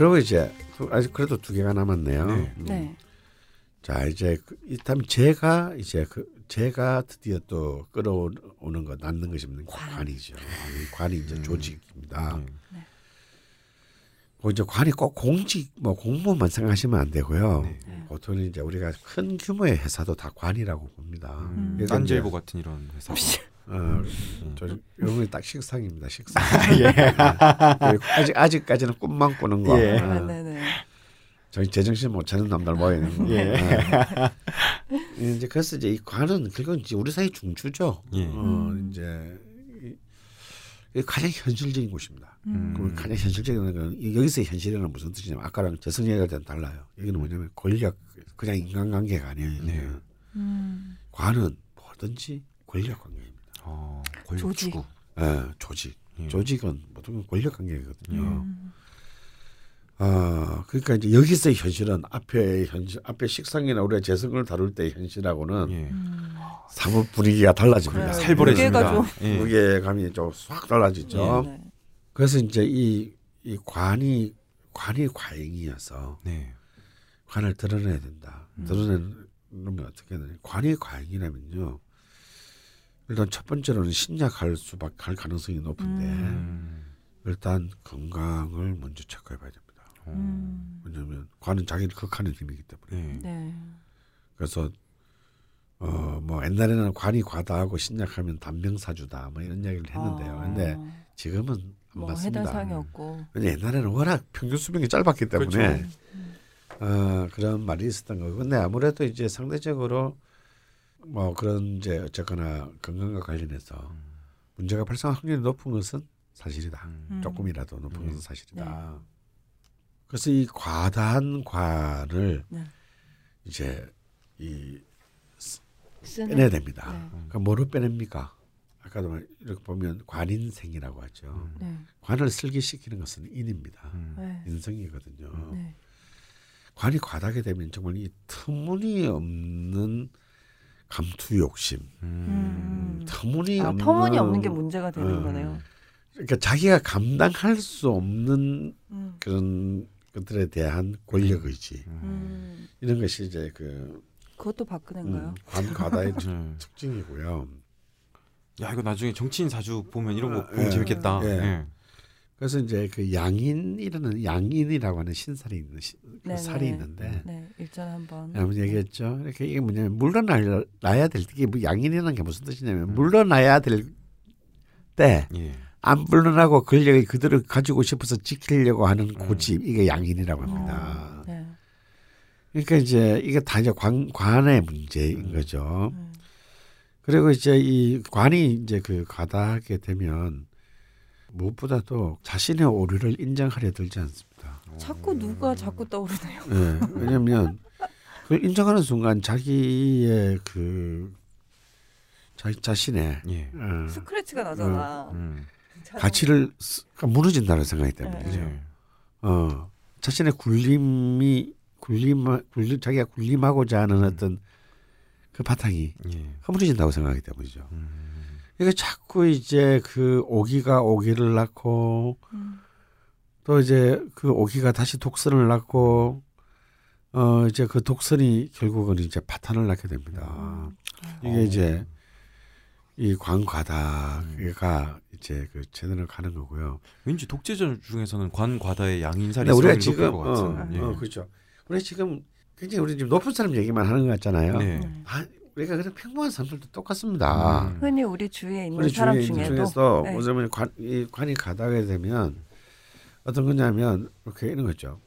그리고 이제 아직 그래도 두 개가 남았네요. 네. 음. 네. 자 이제 그, 일단 제가 이제 그 제가 드디어 또 끌어오는 거 낳는 것이 는 관. 관이죠. 이 관이 이제 음. 조직입니다. 네. 뭐 이제 관이 꼭 공직 뭐 공무원만 생각하시면 안 되고요. 네. 네. 보통 이제 우리가 큰 규모의 회사도 다 관이라고 봅니다. 음, 딴지일보 이제, 같은 이런 회사. 어, 저 이런 딱 식상입니다. 식상. 예. 그리고 아직 아직까지는 꿈만 꾸는 거. 예. 어, 네, 네. 저희 제정신 못 차는 남들 모여 있는 거. 예. 어. 이제 그래서 이제 이 관은 결국 이제 우리 사회 중추죠. 예. 어, 음. 이제 이- 이 가장 현실적인 곳입니다. 음. 그럼 가장 현실적인 건 이- 여기서의 현실이란 무슨 뜻이냐면 아까랑 재성 얘기할 때는 달라요. 여기는 뭐냐면 권력 그냥 인간관계가 아니에요. 네. 음. 관은 뭐든지 권력 관계입니다. 어, 권력 조직. 추구. 예, 조직. 예. 조직은 보통 권력 관계거든요. 음. 아, 그러니까 이제 여기서의 현실은 앞에 현실, 앞에 식상이나 우리가 재성을 다룰 때의 현실하고는 예. 음. 사뭇 분위기가 달라집니다. 그래요. 살벌해집니다. 예. 무게감이 좀확 달라지죠. 네. 그래서 이제 이, 이 관이 관이 과잉이어서 네. 관을 드러내야 된다. 음. 드러내면 어떻게 되냐? 관이 과잉이라면요. 일단 첫 번째로는 신약할 수밖에 할 가능성이 높은데 음. 일단 건강을 먼저 체크해 봐야 됩니다. 어. 음. 왜냐하면 관은 자기를 극하는 힘이기 때문에. 네. 네. 그래서 어 뭐 옛날에는 관이 과다하고 신약하면 단명사주다 뭐 이런 얘기를 했는데요. 아, 근데 지금은 안 뭐 맞습니다. 해당 사항이 없고. 왜냐 옛날에는 워낙 평균 수명이 짧았기 때문에 그렇죠. 어, 그런 말이 있었던 거고 근데 아무래도 이제 상대적으로 뭐 그런 이제 어쨌거나 건강과 관련해서 문제가 발생할 확률이 높은 것은 사실이다. 음. 조금이라도 높은 음. 것은 사실이다. 그래서 이 과다한 관을 네. 이제 이 쓰는. 빼내야 됩니다. 네. 그러니까 뭐로 빼냅니까? 아까도 말- 이렇게 보면 관인생이라고 하죠. 음. 네. 관을 슬기시키는 것은 인입니다. 음. 네. 인성이거든요. 네. 관이 과다하게 되면 정말 이 터무니없는 감투 욕심, 음. 터무니없는 아, 터무니 없는 게 문제가 되는 음. 거네요. 그러니까 자기가 감당할 수 없는 음. 그런 것들에 대한 권력 의지 음. 이런 것이 이제 그 그것도 박근혜인가요? 음, 관 과다의 특- 네. 특징이고요. 야 이거 나중에 정치인 사주 보면 이런 거 아, 보면 예. 재밌겠다. 예. 예. 그래서 이제 그 양인이라는 양인이라고 하는 신살이 있는 시, 그. 살이 있는데 네. 일전에 한번. 한번 얘기했죠. 이렇게 이게 뭐냐면 물러나야 될 때, 이게 뭐 양인이라는 게 무슨 뜻이냐면 음. 물러나야 될 때안 예. 물러나고 권력을 그대로 가지고 싶어서 지키려고 하는 음. 고집 이게 양인이라고 합니다. 네. 그러니까 이제 이게 다 이제 관, 관의 문제인 음. 거죠. 음. 그리고 이제 이 관이 이제 그 가다하게 되면 무엇보다도 자신의 오류를 인정하려 들지 않습니다. 자꾸 누가 자꾸 떠오르네요. 예, 왜냐하면 그걸 인정하는 순간 자기의 그 자기 자신의 예. 어, 스크래치가 나잖아. 음. 가치를 쓰- 그러니까 무너진다는 생각이 때문이죠. 예. 어, 자신의 굴림이 굴림 굴림 자기가 굴림하고자 하는 어떤 그 바탕이 예. 허물어진다고 생각하기 때문이죠. 음. 이게 자꾸 이제 그 오기가 오기를 낳고 음. 또 이제 그 오기가 다시 독선을 낳고 어 이제 그 독선이 결국은 이제 파탄을 낳게 됩니다. 이게 어. 이제 이 관과다가 이제 그 재단을 가는 거고요. 왠지 독재자 중에서는 관 과다의 양인살이 우리가 지금 어, 같은. 예. 어 그렇죠. 우리 지금 굉장히 우리 지금 높은 사람 얘기만 하는 것 같잖아요. 네. 음. 아, 우리가 그냥 평범한 사람들도 똑같습니다. 음. 흔히 우리 주위에 있는 우리 사람 주위에 있는 중에도 중에서 네. 뭐냐면 관, 이 관이 가다게 되면 어떤 거냐면 이렇게 이런 거죠.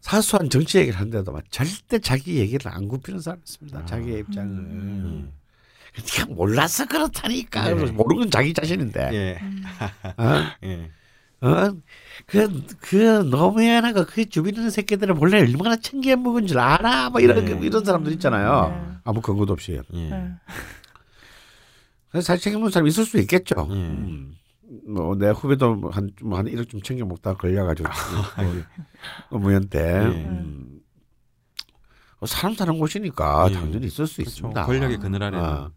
사소한 정치 얘기를 하는데도 막 절대 자기 얘기를 안 굽히는 사람 있습니다. 아. 자기의 입장을. 음. 그냥 몰라서 그렇다니까. 네. 모르는 건 자기 자신인데. 예. 어? 예. 어? 그, 그 노무현하고 그 주변 있는 새끼들은 원래 얼마나 챙겨 먹은 줄 알아? 뭐 이런, 네. 이런 사람들 있잖아요. 네. 아무 근거도 없이. 예. 네. 챙겨 먹는 사람 있을 수 있겠죠. 예. 음. 뭐내 후배도 뭐 한, 뭐 한 1억 좀 챙겨 먹다가 걸려가지고 뭐, 노무현 때. 예. 음. 어, 사람 사는 곳이니까 예. 당연히 있을 수 그렇죠. 있습니다. 권력의 그늘 아래는 아.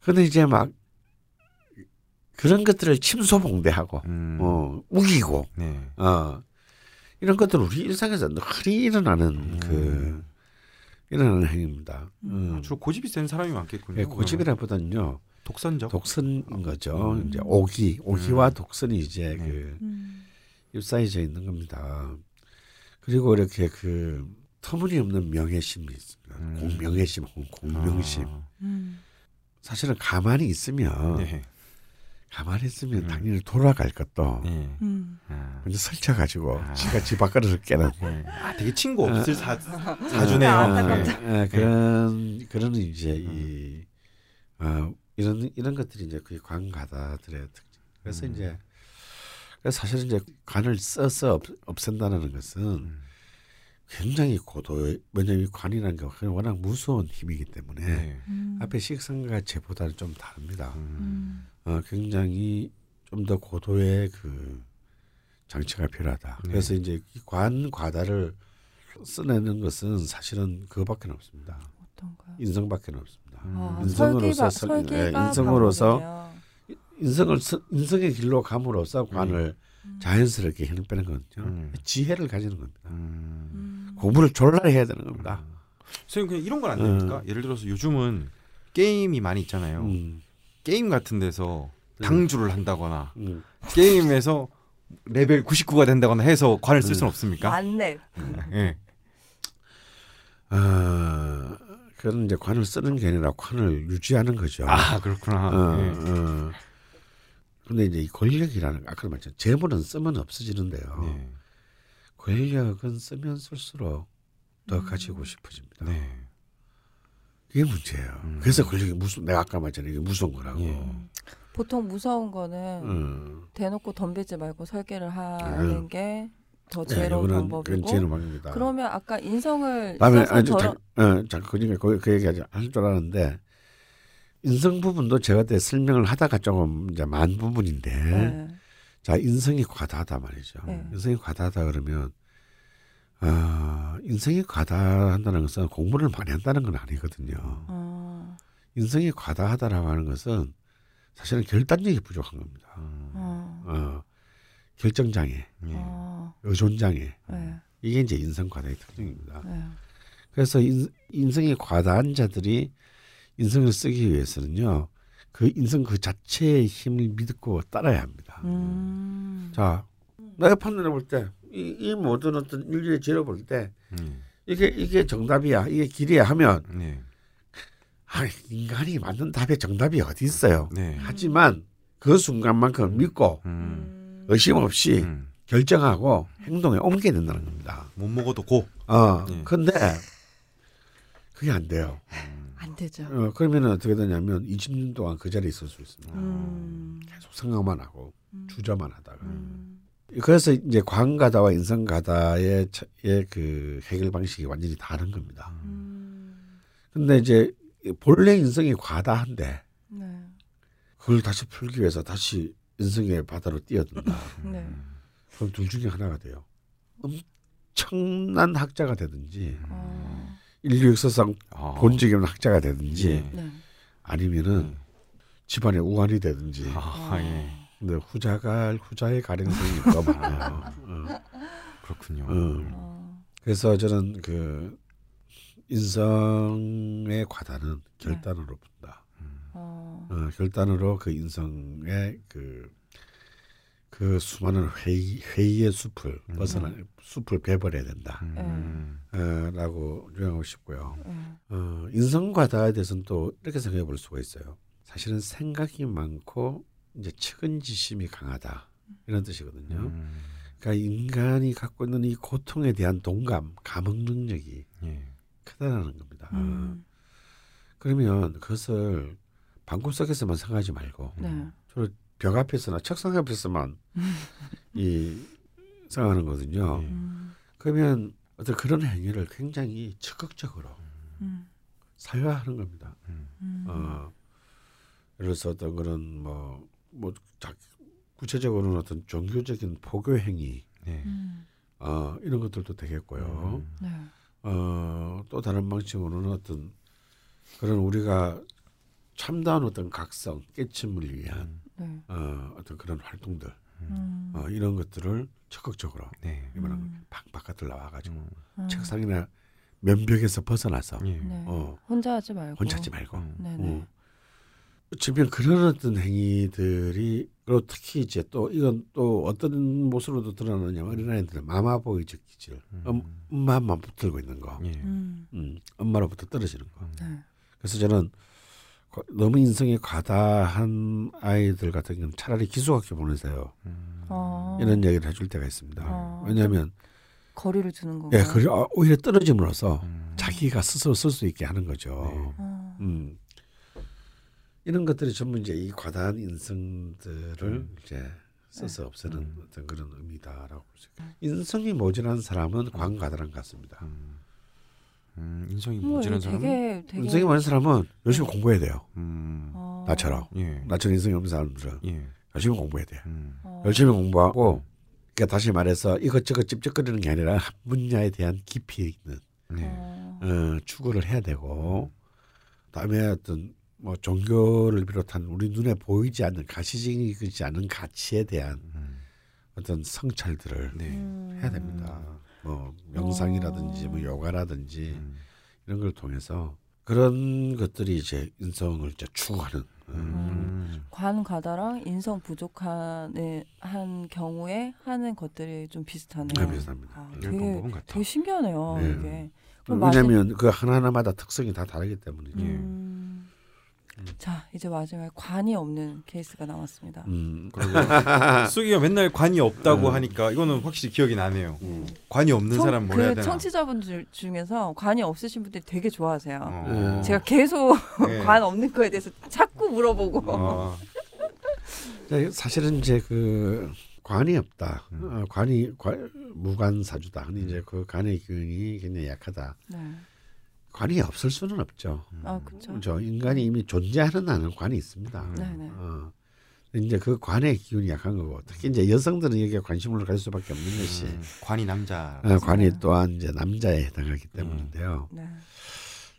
근데 이제 막 그런 것들을 침소봉대하고 음. 어, 우기고 네. 어, 이런 것들은 우리 일상에서 흔히 일어나는 음. 그 일어나는 행위입니다. 음. 주로 고집이 센 사람이 많겠군요. 예, 고집이라보다는요 독선적. 독선인 거죠. 음. 이제 오기, 오기와 음. 독선이 이제 네. 그 음. 휩싸여져 있는 겁니다. 그리고 이렇게 그 터무니없는 명예심이 있습니다. 음. 공명예심, 공- 공명심. 아, 음. 사실은 가만히 있으면 네. 가만히 있으면 음. 당연히 돌아갈 것도 네. 음. 아. 먼저 설쳐 가지고 아. 지가 집 밖으로 깨는 네. 아, 되게 친구 없을 사, 아, 사주네요. 안타깝다. 네. 예, 그런 그런 이제 음. 이 어, 이런 이런 것들이 이제 그 관가다들의 특징. 그래서 음. 이제 그래서 사실은 이제 관을 써서 없, 없앤다는 것은 음. 굉장히 고도 왜냐하면 이 관이라는 게 워낙 무서운 힘이기 때문에 네. 음. 앞에 식상과 제보다는 좀 다릅니다. 음. 음. 어, 굉장히 좀 더 고도의 그 장치가 필요하다. 네. 그래서 이제 이관 과다를 써내는 것은 사실은 그거밖에 없습니다. 어떤가요? 인성밖에 없습니다. 아, 음. 인성으로서 설계가 설- 예, 인성으로서. 인성을 서- 인성의 길로 감으로써 관을 음. 자연스럽게 힘을 빼는 거거든요. 음. 지혜를 가지는 겁니다. 음. 음. 공부를 졸라 해야 되는 겁니다. 선생님 그냥 이런 건안 음. 됩니까? 예를 들어서 요즘은 게임이 많이 있잖아요. 음, 게임 같은 데서 음. 당주를 한다거나 음. 게임에서 레벨 99가 된다거나 해서 관을 쓸 수는 없습니까? 맞네. 예. 아, 그런 이제 관을 쓰는 게 아니라 관을 유지하는 거죠. 아 그렇구나. 어, 예. 어. 근데 이제 이 권력이라는 아까 말했죠. 재물은 쓰면 없어지는데요. 네. 권력은 쓰면 쓸수록 더 음. 가지고 싶어집니다. 네. 이게 문제예요. 음. 그래서 권력이 무슨 내가 아까 말했잖아요. 이게 무서운 거라고. 예. 음. 보통 무서운 거는 어. 대놓고 덤비지 말고 설계를 음. 하는 게더 네, 지혜로운 이거는 그건 방법이고 방법입니다. 그러면 아까 인성을 다음에 아주 자, 어, 잠깐 그러니까 그, 그 얘기 할줄 알았는데 인성 부분도 제가 그때 설명을 하다가 조금 이제 만 부분인데 네. 자 인성이 과다하다 말이죠. 네. 인성이 과다하다 그러면 아 인성이 과다한다는 것은 공부를 많이 한다는 건 아니거든요. 어, 인성이 과다하다라고 하는 것은 사실은 결단력이 부족한 겁니다. 음. 어, 어, 결정 장애, 예. 어, 의존 장애 네, 이게 이제 인성 과다의 특징입니다. 네. 그래서 인, 인성이 과다한 자들이 인성을 쓰기 위해서는요, 그 인성 그 자체의 힘을 믿고 따라야 합니다. 음, 자, 내가 판단해 볼 때, 이, 이 모든 어떤 인류의 죄를 볼 때, 음. 이게, 이게 정답이야, 이게 길이야 하면, 네. 아, 인간이 맞는 답에 정답이 어디 있어요. 네. 하지만 그 순간만큼 믿고 음. 의심 없이 음. 결정하고 행동에 옮겨야 된다는 겁니다. 못 먹어도 고. 어, 예. 근데 그게 안 돼요. 안 되죠. 어, 그러면 어떻게 되냐면 20년 동안 그 자리에 있을 수 있습니다. 음, 계속 생각만 하고 음, 주저만 하다가. 음, 그래서 이제 광가다와 인성가다의 차- 의그 해결 방식이 완전히 다른 겁니다. 음, 근데 이제 본래 인성이 과다한데 네, 그걸 다시 풀기 위해서 다시 인성의 바다로 뛰어든다. 네, 그럼 둘 중에 하나가 돼요. 엄청난 학자가 되든지 어, 인류 역사상 아. 본 적이 없는 학자가 되든지 예. 네. 아니면은 집안의 우환이 되든지 아, 예. 근데 후자가 후자의 가능성이 더 많아요. 어. 그렇군요. 어. 어, 그래서 저는 그 인성의 과다는 결단으로 본다. 어, 어, 결단으로 그 인성의 그, 그 수많은 회의, 회의의 숲을 음. 벗어나, 숲을 베버려야 된다. 음. 어, 라고 유행하고 싶고요. 네. 어, 인성 과다에 대해서는 또 이렇게 생각해 볼 수가 있어요. 사실은 생각이 많고 이제 측은지심이 강하다. 이런 뜻이거든요. 음. 그러니까 인간이 갖고 있는 이 고통에 대한 동감, 감흥 능력이 예. 크다라는 겁니다. 음, 그러면 그것을 방구석에서만 생각하지 말고 네. 벽 앞에서나 책상 앞에서만 이 생각하는 거거든요. 네. 음, 그러면 어떤 그런 행위를 굉장히 적극적으로 음, 사유화하는 겁니다. 음, 어, 예를 들어서 어떤 그런 뭐, 뭐, 자, 구체적으로는 어떤 종교적인 포교 행위, 네. 음, 어, 이런 것들도 되겠고요. 음. 네. 어, 또 다른 방식으로는 어떤 그런 우리가 참다운 어떤 각성, 깨침을 위한 음. 네. 어, 어떤 그런 활동들, 음. 어, 이런 것들을 적극적으로 네. 이만한 음. 방 바깥을 나와가지고 음. 음. 책상이나 면벽에서 벗어나서 예. 네. 어, 혼자 하지 말고. 혼자 하지 말고 음. 네네. 어. 주변 그런 어떤 행위들이 그리고 특히 이제 또 이건 또 어떤 모습으로도 드러나냐면 어린아이들은 마마보이 적 기질 엄, 엄마만 붙들고 있는 거 예. 음. 음, 엄마로부터 떨어지는 거 네. 그래서 저는 과- 너무 인성이 과다한 아이들 같은 경우는 차라리 기숙학교 보내세요 음. 어. 이런 얘기를 해줄 때가 있습니다 어. 왜냐하면 거리를 두는 건가요? 예, 그리 어, 오히려 떨어짐으로써 음. 자기가 스스로 쓸 수 있게 하는 거죠. 네. 어. 음. 이런 것들이 전부 이제 이 과다한 인성들을 이제 써서 없애는 음. 어떤 그런 의미다라고 볼 수 있어요. 인성이 모자란 사람은 광과다란 것 같습니다. 음. 음, 인성이 뭐 모자란 사람은 되게 되게 인성이 많은 사람은 열심히 공부해야 돼요. 음. 어. 나처럼. 예. 나처럼 인성이 없는 사람들은 예. 열심히 공부해야 돼요. 음. 어. 열심히 공부하고 그러니까 다시 말해서 이것저것 찝쩍거리는 게 아니라 한 분야에 대한 깊이 있는 네. 어. 어, 추구를 해야 되고 다음에 어떤 뭐 종교를 비롯한 우리 눈에 보이지 않는 가시적이지 않은 가치에 대한 음. 어떤 성찰들을 네. 음. 해야 됩니다. 뭐 명상이라든지 뭐 어. 요가라든지 음. 이런 걸 통해서 그런 것들이 이제 인성을 이제 추구하는 어, 음. 관과다랑 인성 부족한 한 경우에 하는 것들이 좀 비슷하네요. 네, 비슷합니다. 아, 이런 되게. 되게 신기하네요. 네. 이게. 왜냐하면 그 하나하나마다 특성이 다 다르기 때문이죠. 예. 음. 자 이제 마지막에 관이 없는 케이스가 나왔습니다. 음, 수기가 맨날 관이 없다고 음. 하니까 이거는 확실히 기억이 나네요. 음. 관이 없는 청- 사람 뭘그 해야 되나? 청취자분 들 중에서 관이 없으신 분들이 되게 좋아하세요. 어. 제가 계속 예. 관 없는 거에 대해서 자꾸 물어보고. 어. 네, 사실은 이제 그 관이 없다. 음. 어, 관이 관- 무관 사주다. 근데 이제 그 관의 기운이 굉장히 약하다. 네. 관이 없을 수는 없죠. 아 그렇죠. 인간이 이미 존재하는 한은 관이 있습니다. 음. 네네. 어. 이제 그 관의 기운이 약한 거고 특히 이제 여성들은 여기에 관심을 가질 수밖에 없는 것이 음. 관이 남자. 어, 관이 또한 이제 남자에 해당하기 때문인데요. 네.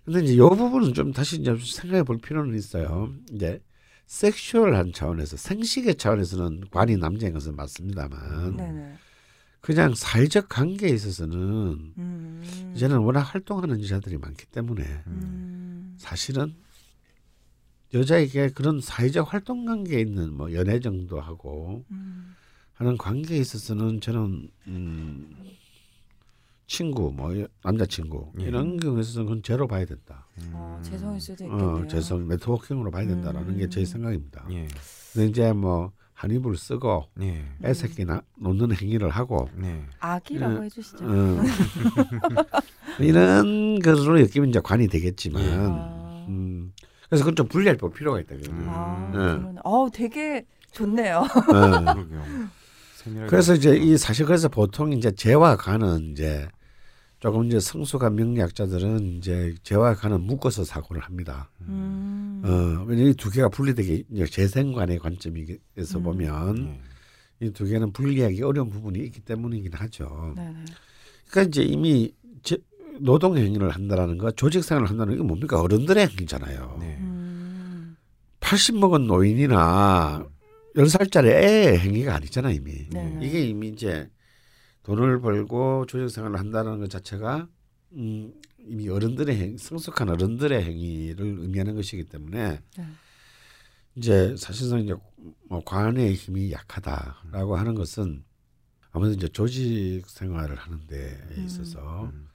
근데 이제 이 부분은 좀 다시 이제 생각해 볼 필요는 있어요. 이제 섹슈얼한 차원에서 생식의 차원에서는 관이 남자인 것은 맞습니다만 네네. 그냥 사회적 관계에 있어서는 음. 이제는 워낙 활동하는 여자들이 많기 때문에 음. 사실은 여자에게 그런 사회적 활동 관계에 있는 뭐 연애 정도 하고 음. 하는 관계에 있어서는 저는 음 친구 뭐 여- 남자친구 예. 이런 경우에 있어서는 그건 죄로 봐야 된다. 어, 재성일 수도 있겠네요. 어, 재성 네트워킹으로 봐야 된다라는 게제 음. 생각입니다. 예. 근데 이제 뭐 한 입을 쓰고 예. 애새끼나 놓는 행위를 하고 네. 악이라고 예. 해주시죠. 어, 이런 것으로 엮이면 이제 관이 되겠지만 예. 아. 음, 그래서 그건 좀 분리할 필요가 있다. 아, 음. 그러네. 어, 되게 좋네요. 어. 그래서 이제. 이 사실 그래서 보통 이제 재와 간은 이제 조금 이제 성숙한 명리학자들은 이제 재와 간은 묶어서 사고를 합니다. 음. 어, 왜냐 이두 개가 분리되게 이제 재생관의 관점에서 음. 보면 예. 이두 개는 분리하기 어려운 부분이 있기 때문이긴 하죠. 네네. 그러니까 이제 이미 제, 노동 행위를 한다라는 거, 조직 생활을 한다는 게 뭡니까 어른들의 행위잖아요. 네. 음. 80 먹은 노인이나 10살짜리 애의 행위가 아니잖아 이미. 네네. 이게 이미 이제 돈을 벌고 조직 생활을 한다는 것 자체가 음, 이미 어른들의 행, 성숙한 어른들의 행위를 의미하는 것이기 때문에 네. 이제 사실상 이제 뭐 관의 힘이 약하다라고 하는 것은 아무래도 이제 조직 생활을 하는 데 음. 있어서 음.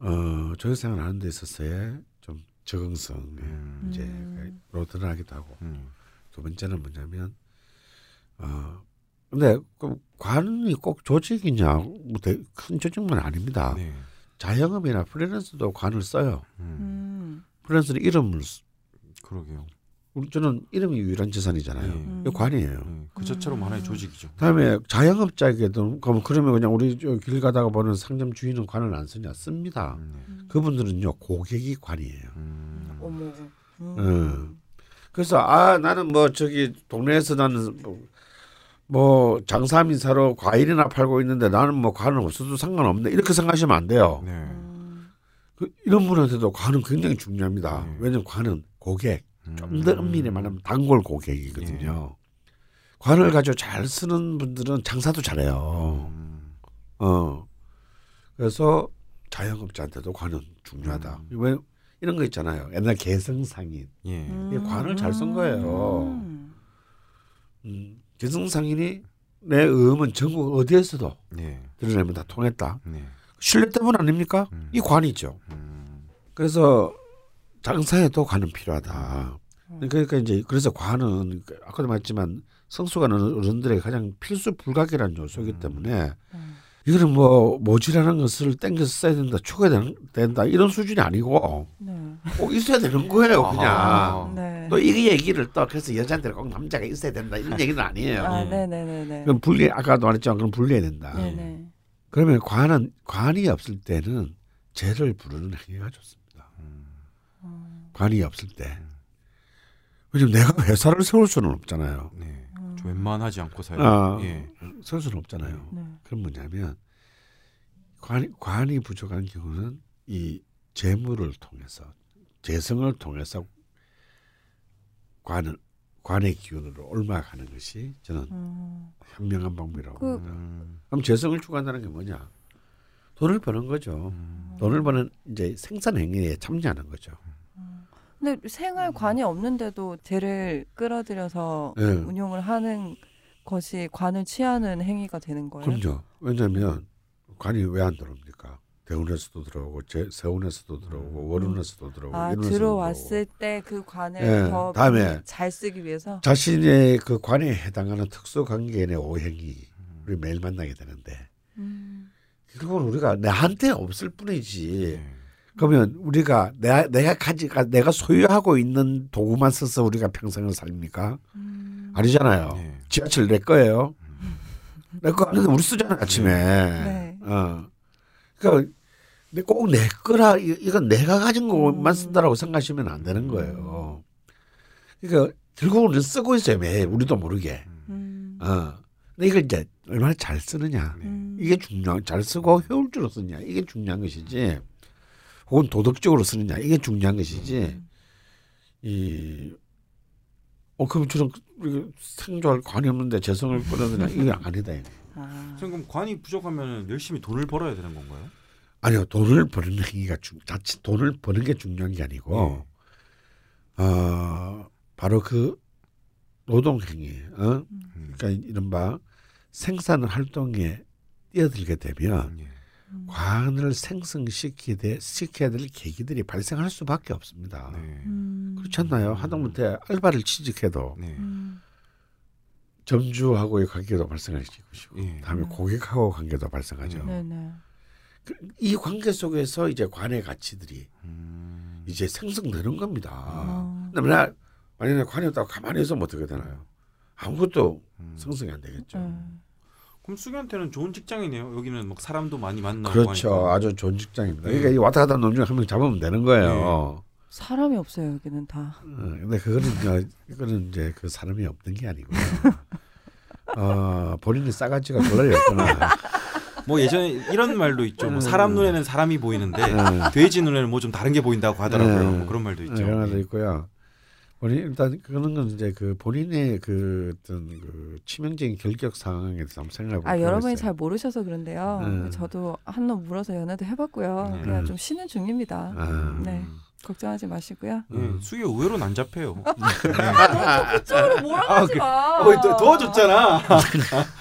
어, 조직 생활을 하는 데 있어서의 좀 적응성에 음. 이제 음. 로 드러나기도 하고 음. 두 번째는 뭐냐면 어 근데 그 관이 꼭 조직이냐 뭐큰 조직만 아닙니다. 네. 자영업이나 프리랜서도 관을 써요. 음. 음. 프리랜서는 이름을 쓰- 그러게요. 우리 저는 이름이 유일한 재산이잖아요. 네. 이거 관이에요. 예. 그 자체로 음. 하나의 조직이죠. 다음에 자영업자에게도 그럼 그러면 그냥 우리 저길 가다가 보는 상점 주인은 관을 안 쓰냐 씁니다. 음, 네. 음. 그분들은요 고객이 관이에요. 음. 어머. 음. 음. 그래서 아 나는 뭐 저기 동네에서 나는 뭐, 뭐 장사민사로 과일이나 팔고 있는데 나는 뭐 관은 없어도 상관없네 이렇게 생각하시면 안 돼요. 네. 음. 그 이런 분한테도 관은 굉장히 중요합니다. 네. 왜냐면 관은 고객 음. 좀더 엄밀히 말하면 단골 고객이거든요. 관을 가지고 잘 쓰는 분들은 장사도 잘해요. 음. 어. 그래서 자영업자한테도 관은 중요하다. 왜 이런 거 있잖아요. 옛날 개성상인. 예. 관을 잘 쓴 거예요. 음. 음, 개성상인이 내 의음은 전국 어디에서도 네. 드러내면 다 통했다. 네. 신뢰 때문 아닙니까? 음. 이 관이죠. 음. 그래서 장사에도 관은 필요하다. 그러니까 이제 그래서 관은 아까도 말했지만 성숙한 어른들의 가장 필수 불가결한 요소이기 때문에 음. 이거는 뭐 모질하는 것을 땡겨서 써야 된다, 추가해야 된다 이런 수준이 아니고 네. 꼭 있어야 되는 거예요, 그냥. 아하. 네. 또이 얘기를 또 그래서 여자한테는 꼭 남자가 있어야 된다 이런 얘기는 아니에요. 아, 음. 네네네네. 그럼 분리 아까도 말했지만 그럼 분리해야 된다. 네네. 그러면 관은 관이 없을 때는 죄를 부르는 행위가 좋습니다. 어, 관이 없을 때. 왜냐면 내가 회사를 세울 수는 없잖아요. 네. 음. 좀 웬만하지 않고 살고. 아, 예. 세울 수는 없잖아요. 네. 그럼 뭐냐면 관이, 관이 부족한 경우는 이 재물을 통해서 재성을 통해서 관을 관의 기운으로 옮아가는 것이 저는 음. 현명한 방법이라고 그- 봅니다. 음. 그럼 재성을 추구한다는 게 뭐냐? 돈을 버는 거죠. 음. 돈을 버는 이제 생산 행위에 참여하는 거죠. 근데 생활관이 없는데도 쟤를 끌어들여서 네. 운용을 하는 것이 관을 취하는 행위가 되는 거예요. 그럼요. 왜냐하면 관이 왜 안 들어옵니까? 대운에서도 들어오고 제, 세운에서도 들어오고 월운에서도 들어오고 아 들어왔을 때 그 관을 예, 더 다음에 잘 쓰기 위해서. 자신의 그 관에 해당하는 특수 관계인의 오행이 우리 매일 만나게 되는데 음. 그건 우리가 내한테 없을 뿐이지. 네. 그러면 우리가 내가 내가 가지가 내가 소유하고 있는 도구만 써서 우리가 평생을 삽니까? 음. 아니잖아요. 네. 지하철 내 거예요. 내 거 아닌데 우리 쓰잖아요 아침에. 네. 어. 그러니까 꼭 내 거라 이- 이건 내가 가진 것만 음. 쓴다라고 생각하시면 안 되는 거예요. 그러니까 결국은 쓰고 있어요 매일 우리도 모르게. 음. 어. 근데 이걸 이제 얼마나 잘 쓰느냐 음. 이게 중요한 잘 쓰고 효율적으로 쓰느냐 이게 중요한 것이지. 혹은 도덕적으로 쓰느냐 이게 중요한 것이지. 이 어, 그럼 저는 생존할 관이 없는데 재성을 끌어들이냐 이게 아니다. 이거. 아. 그럼 관이 부족하면 열심히 돈을 벌어야 되는 건가요? 아니요 돈을 버는 행위가 중 자칫 돈을 버는 게 중요한 게 아니고 어 바로 그 노동 행위 어 음. 그러니까 이른바 생산 활동에 뛰어들게 되면 예. 음. 관을 생성시키야 돼- 시켜야 될 계기들이 발생할 수밖에 없습니다. 네. 음. 그렇지 않나요? 하다못해 알바를 취직해도 네. 음. 점주하고의 관계도 발생할 것이고 예. 다음에 음. 고객하고 관계도 발생하죠. 네네. 그- 이 관계 속에서 이제 관의 가치들이 음. 이제 생성되는 겁니다. 어. 근데 만약 만약에 관이 없다고 가만히 있으면 어떻게 되나요? 아무것도 음. 생성이 안 되겠죠. 음. 그럼 수기한테는 좋은 직장이네요. 여기는 막 사람도 많이 만나고 그렇죠. 하니까. 아주 좋은 직장입니다. 네. 그러니까 이 왔다 갔다 하는 놈 중에 한 명 잡으면 되는 거예요. 사람이 없어요 여기는 다. 어, 근데 그거는 이거는 이제 그 사람이 없는 게 아니고요. 어, 본인이 싸가지가 졸라리 없구나. 뭐 예전에 이런 말도 있죠. 뭐 사람 눈에는 사람이 보이는데 네. 돼지 눈에는 뭐 좀 다른 게 보인다고 하더라고요. 네. 뭐 그런 말도 있죠. 그런 것도 예. 있고요. 본인 일단 그거는 건 이제 그 본인의 그 어떤 그 치명적인 결격 상황에 대해서 한번 생각해 볼아 여러분이. 잘 모르셔서 그런데요. 네. 저도 한놈 물어서 연애도 해봤고요. 네. 그냥 좀 쉬는 중입니다. 아. 네. 걱정하지 마시고요. 예, 수기 의외로는 안 잡혀요. 그쪽으로 뭐라 하지 마. 어, 도- 도와줬잖아.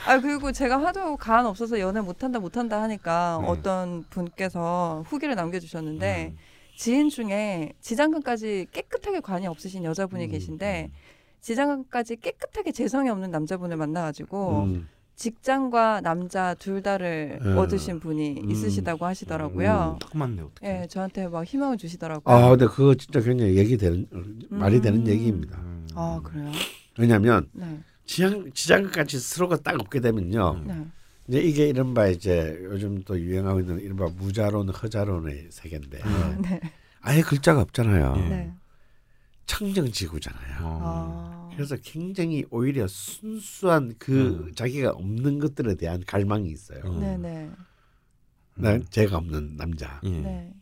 아 그리고 제가 하도 간 없어서 연애 못한다 못한다 하니까 네. 어떤 분께서 후기를 남겨주셨는데 음. 지인 중에 지장간까지 깨끗하게 관이 없으신 여자분이 음, 계신데 지장간까지 깨끗하게 재성이 없는 남자분을 만나가지고 음. 직장과 남자 둘 다를 음. 얻으신 분이 음. 있으시다고 하시더라고요. 딱 맞네 어떻게. 예, 저한테 막 희망을 주시더라고요. 아, 근데 그거 진짜 굉장히 얘기 되는 말이 되는 음. 얘기입니다. 음. 아 그래요? 왜냐하면 네, 지장 지장까지 서로가 딱 없게 되면요. 음. 네. 이제 이게 이른바 이제 요즘 또 유행하고 있는 이른바 무자론 허자론의 세계인데 음. 네. 아예 글자가 없잖아요. 예. 네. 청정지구잖아요. 어. 아. 그래서 굉장히 오히려 순수한 그 음. 자기가 없는 것들에 대한 갈망이 있어요. 음. 네네. 난 제가 없는 남자, 예. 네.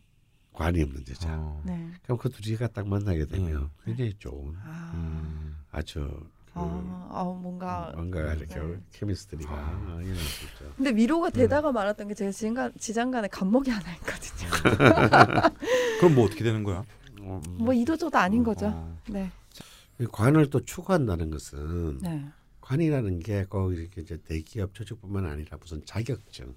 관이 없는 여자. 어. 네. 그럼 그 둘이가 딱 만나게 되면 음. 굉장히 좋은 아. 음. 아주 아, 아 뭔가 뭔가 이렇게 네. 케미스트리가 아, 이런 수 있죠. 근데 음. 위로가 되다가 말았던 게 제가 지장간, 지장간에 간목이 하나 있거든요. 그럼 뭐 어떻게 되는 거야? 음, 뭐 이도저도 아닌 거죠. 어. 네. 이 관을 또 추구한다는 것은 네. 관이라는 게꼭 이렇게 이제 대기업 조직뿐만 아니라 무슨 자격증,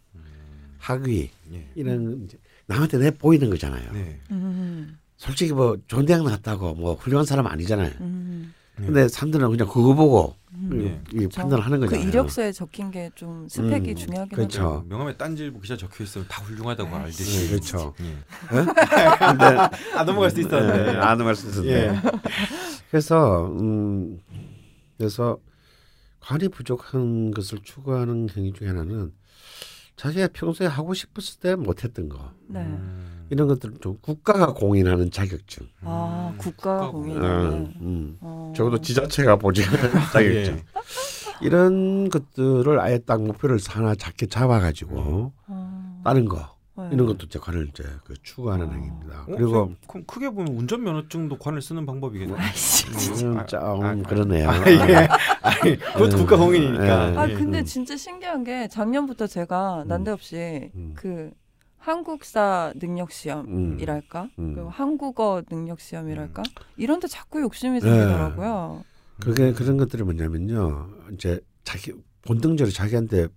학위 예. 이런 이제 남한테 내 보이는 거잖아요. 네. 음, 솔직히 뭐 좋은 대학 나왔다고 뭐 훌륭한 사람 아니잖아요. 음. 근데 사람들은 그냥 그거 보고 음. 이, 이 판단하는 그 거잖아요. 이력서에 적힌 게 좀 스펙이 음, 중요하긴 그렇죠. 하죠. 명함에 딴지일보 기자 적혀 있으면 다 훌륭하다고 네, 알듯이. 네, 그렇죠. 예. 근데 아 넘어갈 수 있었는데. 네, 안 넘어갈 수 있었는데. 예. 그래서 음 그래서 관이 부족한 것을 추구하는 행위 중에 하나는 자기가 평소에 하고 싶었을 때 못했던 거 네. 음. 이런 것들 좀 국가가 공인하는 자격증. 아 국가 공인. 음, 음. 어. 적어도 지자체가 보증하는 자격증. 예. 이런 것들을 아예 딱 목표를 하나 작게 잡아가지고 어. 다른 거 네. 이런 것도 이제 관을 이제 그 추구하는 어. 행위입니다. 어, 그리고 그럼 크게 보면 운전면허증도 관을 쓰는 방법이겠네. 아이씨. 음, 아, 좀 아, 아, 그러네요. 아, 예. 아니, 그것도 음, 국가 공인이니까. 예. 아 예. 근데 음. 진짜 신기한 게 작년부터 제가 음. 난데없이 음. 그 한국사 능력 음. 시험이랄까 음. 그리고 한국어 능력 시험이랄까 이런데 자꾸 욕심이 네. 생기더라고요. 그게 그런 것들이 뭐냐면요. 이제 자기 본능적으로 자기한테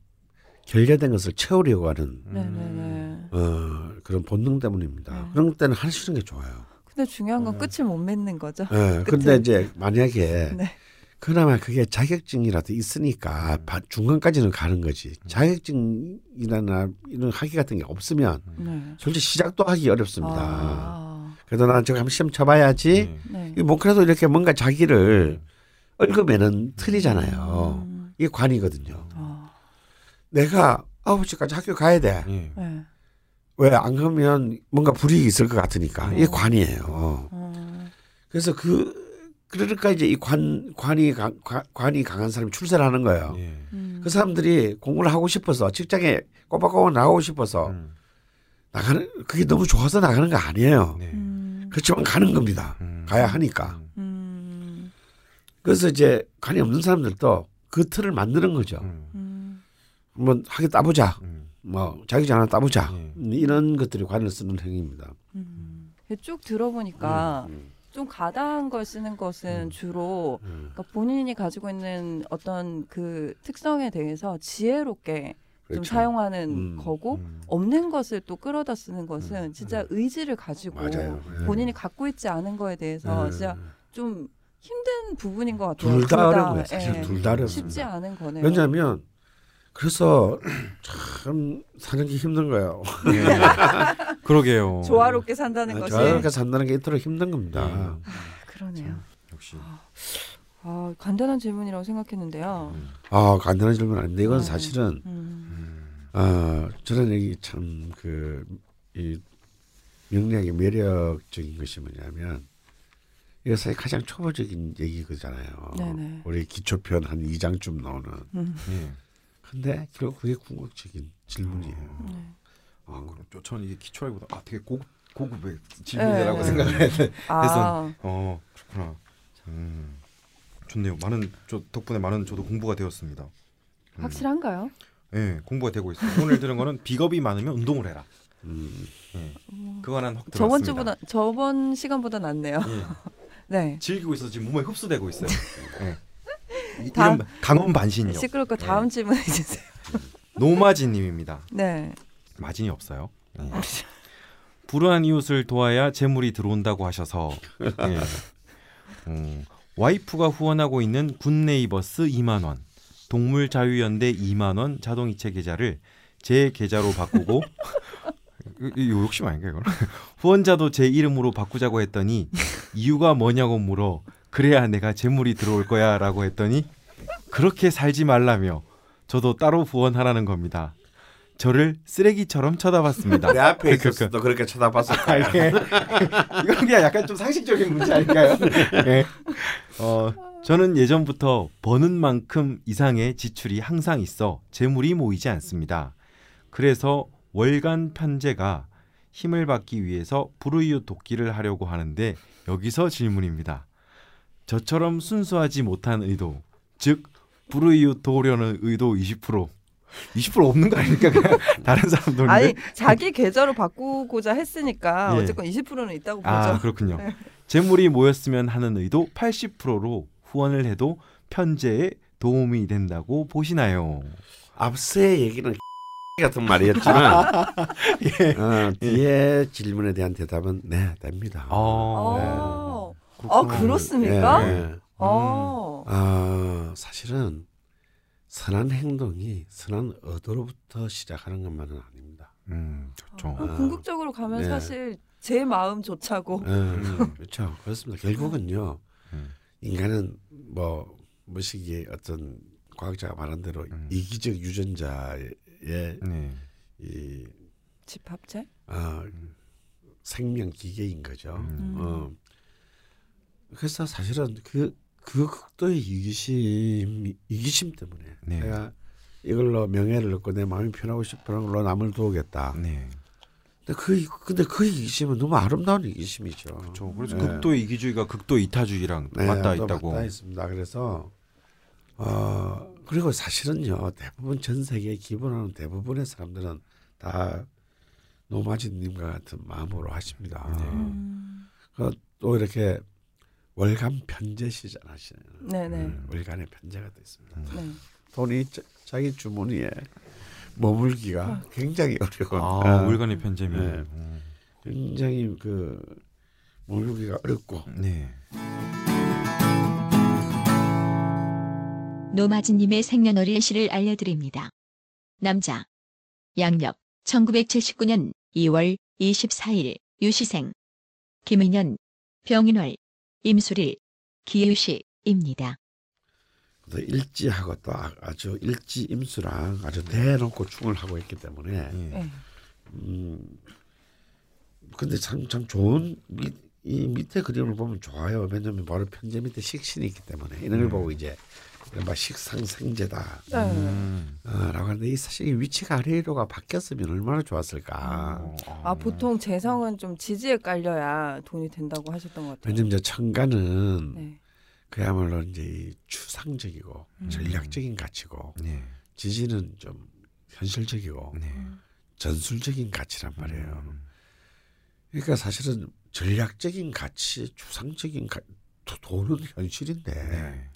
결여된 것을 채우려고 하는 음. 네네네. 어, 그런 본능 때문입니다. 네. 그런 때는 하시는 게 좋아요. 근데 중요한 건 음. 끝을 못 맺는 거죠. 예. 근데. 이제 만약에 네. 그나마 그게 자격증이라도 있으니까 바- 중간까지는 가는 거지. 자격증이라나 이런 학위 같은 게 없으면 네. 솔직히 시작도 하기 어렵습니다. 아, 그래도 난 저거 한번 시험 쳐봐야지. 예. 네. 이뭐 그래도 이렇게 뭔가 자기를 얽으면은 틀리잖아요. 음. 이게 관이거든요. 아, 내가 아홉 시까지 학교 가야 돼. 예. 네. 왜안 가면 뭔가 불이익이 있을 것 같으니까 음. 이게 관이에요. 어, 그래서 그 그러니까 이제 이 관 관이 강, 관- 관이 강한 사람이 출세를 하는 거예요. 예. 음. 그 사람들이 공부를 하고 싶어서 직장에 꼬박꼬박 나가고 싶어서 음. 나가는 그게 너무 좋아서 나가는 거 아니에요. 네. 음. 그렇지만 가는 겁니다. 음. 가야 하니까. 음. 음. 그래서 이제 관이 없는 사람들도 그 틀을 만드는 거죠. 음. 음. 한번 하게 따보자. 음. 뭐 자기장 하나 따보자. 예. 이런 것들이 관을 쓰는 행위입니다. 음. 쭉 들어보니까 음, 좀 가다한 걸 쓰는 것은 음. 주로 음, 그러니까 본인이 가지고 있는 어떤 그 특성에 대해서 지혜롭게 좀 그렇죠. 사용하는 음. 거고 음. 없는 것을 또 끌어다 쓰는 것은 음. 진짜 의지를 가지고 맞아요. 예. 본인이 갖고 있지 않은 거에 대해서 예. 진짜 좀 힘든 부분인 것 같아요. 둘다둘 어려워요. 사실 예. 둘다 쉽지. 않은 거네요. 왜냐하면 그래서 참 사는 게 힘든 거예요. 예. 그러게요. 조화롭게 산다는 것이 저렇게 산다는 게 이토록 힘든 겁니다. 음. 그러네요. 역시. 아, 간단한 질문이라고 생각했는데요. 음. 아 간단한 질문 아닌데 이건 네. 사실은 음. 음. 아 저는 여기 참그이 명리학의 매력적인 것이 뭐냐면 이거 사실 가장 초보적인 얘기거잖아요. 네네. 우리 기초편 한 2장쯤 나오는. 음. 예. 근데 결국 그게 궁극적인 질문이에요. 네. 아 그럼 저- 저는 이게 기초라기보다 아 되게 고급 고급의 질문이라고 네. 생각을 했는데 아, 어 그렇구나. 음, 좋네요. 많은 저 덕분에 많은 저도 공부가 되었습니다. 음. 확실한가요? 예, 공부가 되고 있어요. 오늘 들은 거는 비겁이 많으면 운동을 해라. 음. 예, 음. 그거는 확 들었습니다. 저번 주보다 저번 시간보다 낫네요. 예, 네. 즐기고 있어서 지금 몸에 흡수되고 있어요. 예. 이- 다음- 강원 반신욕. 시끄럽고 네. 다음 질문 해 주세요. 노마진님입니다. 네. 마진이 없어요. 예. 불우한 이웃을 도와야 재물이 들어온다고 하셔서 예. 음, 와이프가 후원하고 있는 굿네이버스 2만 원, 동물자유연대 2만 원 자동이체 계좌를 제 계좌로 바꾸고 이- 이 욕심 아닌가 이거? 후원자도 제 이름으로 바꾸자고 했더니 이유가 뭐냐고 물어 그래야 내가 재물이 들어올 거야라고 했더니 그렇게 살지 말라며 저도 따로 후원하라는 겁니다. 저를 쓰레기처럼 쳐다봤습니다. 내 앞에 그- 있었어도 그렇게 쳐다봤을 아. 이게 이건 그냥 약간 좀 상식적인 문제 아닐까요? 예. 어, 저는 예전부터 버는 만큼 이상의 지출이 항상 있어 재물이 모이지 않습니다. 그래서 월간 편제가 힘을 받기 위해서 불우이웃 돕기를 하려고 하는데 여기서 질문입니다. 저처럼 순수하지 못한 의도, 즉 불우이웃 도우려는 의도 20%. 20% 없는 거 아닙니까? 그냥 다른 사람 돈인데. 아니 자기 계좌로 바꾸고자 했으니까 예. 어쨌건 20%는 있다고 아 보죠. 그렇군요. 재물이 모였으면 하는 의도 80%로 후원을 해도 편제에 도움이 된다고 보시나요? 앞서의 얘기는 같은 말이었지만 예. 어, 뒤에 질문에 대한 대답은 네 됩니다. 어. 네. 아 그렇습니까? 예, 예. 어. 아 사실은 선한 행동이 선한 의도로부터 시작하는 것만은 아닙니다. 음, 좋죠. 어, 궁극적으로 가면 네. 사실 제 마음 조차고. 예, 그렇죠. 그렇습니다. 결국은요 음. 인간은 뭐 무식이 어떤 과학자가 말한 대로 음. 이기적 유전자의 네. 이 집합체? 어, 생명 기계인 거죠. 음. 어. 그래서 사실은 그, 그 극도의 이기심, 이기심 때문에 네. 내가 이걸로 명예를 얻고 내 마음이 편하고 싶은 걸로 남을 도우겠다. 네. 근데 그, 이- 근데 그 이기심은 너무 아름다운 이기심이죠. 그렇죠. 그래서 네. 극도 이기주의가 극도 이타주의랑 네, 맞닿아 또 있다고. 맞닿아 있습니다. 그래서 어 그리고 사실은요 대부분 전 세계 기본하는 대부분의 사람들은 다 노마진님과 같은 마음으로 하십니다. 네. 음. 또 이렇게 월간 편제 시전 하시는 네네. 음, 월간의 편제가 돼 있습니다. 네. 돈이 자, 자기 주머니에 머물기가 굉장히 어려운 아, 아, 월간의 편제면. 네. 음. 굉장히 그 머물기가 어렵고 네. 노마진님의 생년월일 시를 알려드립니다. 남자. 양력 1979년 2월 24일 유시생. 김인년. 병인월. 임술일. 기유시입니다. 또 일지하고 또 아- 아주 일지 임수랑 아주 대놓고 충을 하고 있기 때문에 예. 네. 음 근데 참참 좋은 미, 이 밑에 그림을 보면 좋아요. 왜냐하면 바로 편제 밑에 식신이 있기 때문에 이런 걸 음. 보고 이제 이른바 식상생제다. 네. 음. 어, 라고 하는데 이 사실 이 위치가 아래로가 바뀌었으면 얼마나 좋았을까. 어, 아 보통 재성은 좀 지지에 깔려야 돈이 된다고 하셨던 것 같아요. 왜냐면 이제 천간은 네. 그야말로 이제 이 추상적이고 음. 전략적인 가치고 네. 지지는 좀 현실적이고 네. 전술적인 가치란 말이에요. 음. 그러니까 사실은 전략적인 가치, 추상적인 가, 도- 돈은 현실인데 네.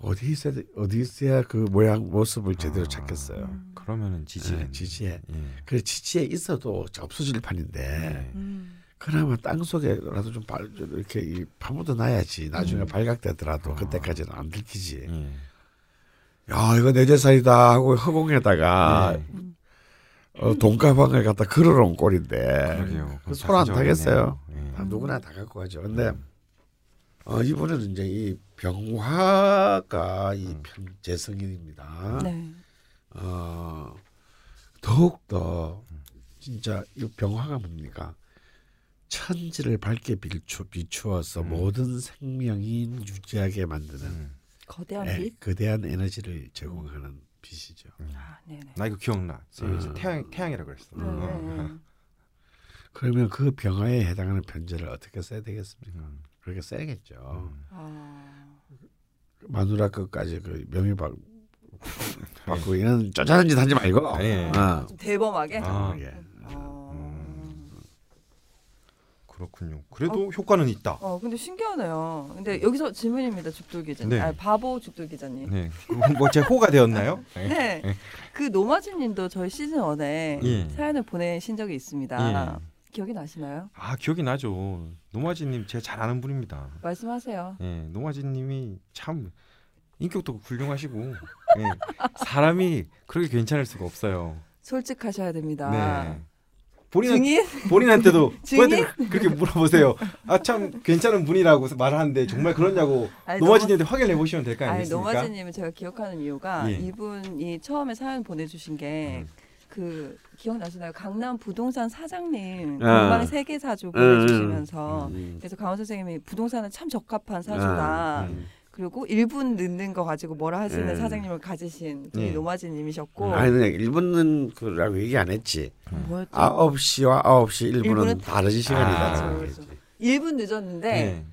어디 있어야 어디 있어야 그 모양 모습을 제대로 아. 찾겠어요. 음. 그러면은 지지. 네, 지지에 예. 그 지지에 있어도 없어질 판인데 네. 음. 그나마 땅 속에라도 좀 발, 좀 이렇게 이 파묻어 놔야지 나중에 음. 발각되더라도 아. 그때까지는 안 들키지. 예. 야 이거 내 재산이다 하고 허공에다가 네. 어, 돈가방을 갖다 걸어놓은 꼴인데 그러게요. 그손안 타겠어요. 예. 다 누구나 다 갖고 가죠. 근데 어, 이분은 이제 이 병화가 이 음. 편재성인입니다. 네. 어, 더욱 더 진짜 이 병화가 뭡니까? 천지를 밝게 비추, 비추어서 음. 모든 생명이 유지하게 만드는 음. 거대한 에, 빛. 거대한 에너지를 제공하는 빛이죠. 아, 네네. 나 이거 기억나. 음. 태양 태양이라 그랬어. 네, 어. 네. 그러면 그 병화에 해당하는 편제를 어떻게 써야 되겠습니까? 음. 그렇게 써야겠죠. 음. 아, 마누라 끝까지 그 명의 바, 바꾸고 이런 쪼잔한 짓 하지 말고. 예. 어. 좀 대범하게. 아. 예. 어. 음. 그렇군요. 그래도 효과는 있다. 어, 근데 신기하네요. 근데 여기서 질문입니다, 죽돌 기자님. 네. 아, 바보 죽돌 기자님. 네. 뭐제 호가 되었나요? 네. 네. 그 노마진님도 저희 시즌 1에 예. 사연을 보내신 적이 있습니다. 예. 기억이 나시나요? 아 기억이 나죠. 노마진님 제가 잘 아는 분입니다. 말씀하세요. 예, 노마진님이 참 인격도 훌륭하시고 예, 사람이 그렇게 괜찮을 수가 없어요. 솔직하셔야 됩니다. 네. 본인 증인? 본인한테도 증인? 그렇게 물어보세요. 아 참 괜찮은 분이라고 말하는데 정말 그러냐고 노마진님한테 확인해 보시면 될 거 아니 아니겠습니까? 노마진님을 제가 기억하는 이유가 예. 이분이 처음에 사연 보내주신 게 음. 그 기억나시나요? 강남 부동산 사장님 아. 공방 세개 사주 보내주시면서 음. 그래서 강원 선생님이 부동산은 참 적합한 사주다. 음. 그리고 1분 늦는 거 가지고 뭐라 하시는 음. 사장님을 가지신 예. 노마진님이셨고 아니 근데 일본은 그라고 얘기 안 했지. 뭐였죠? 9시와 9시 1분은 일부는 다른 시간이다. 아, 그렇죠. 얘기했지. 1분 늦었는데 네.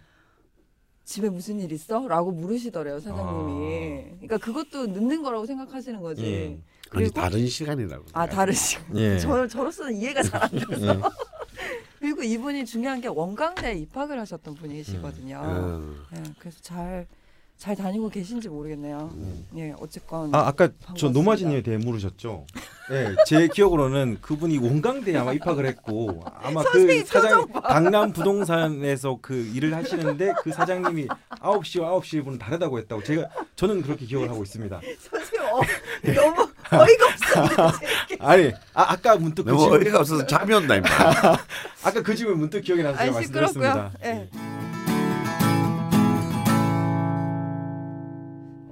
집에 무슨 일 있어? 라고 물으시더래요 사장님이. 그러니까 그것도 늦는 거라고 생각하시는 거지. 예. 아니 다른 시간이라고. 아 다르시. 예. 저 저로서는 이해가 잘 안 돼서. 예. 그리고 이분이 중요한 게 원광대에 입학을 하셨던 분이시거든요. 어. 예, 그래서 잘, 잘 다니고 계신지 모르겠네요. 음. 예, 어쨌건. 아 아까 저 반갑습니다. 노마진님에 대해 물으셨죠. 예, 제 기억으로는 그분이 원광대에 아마 입학을 했고 아마 그 사장. 강남 부동산에서 그 일을 하시는데 그 사장님이 9시와 9시 분은 다르다고 했다고 제가 저는 그렇게 기억을 하고 있습니다. 선생님, 어, 너무 어이가 없어. 아니 아, 아까 문득 그 너무 질문, 어이가 없어서 잠이 온다 임마. 아까 그 질문 문득 기억이 나서 제가 아니, 시끄럽고요. 말씀드렸습니다. 예.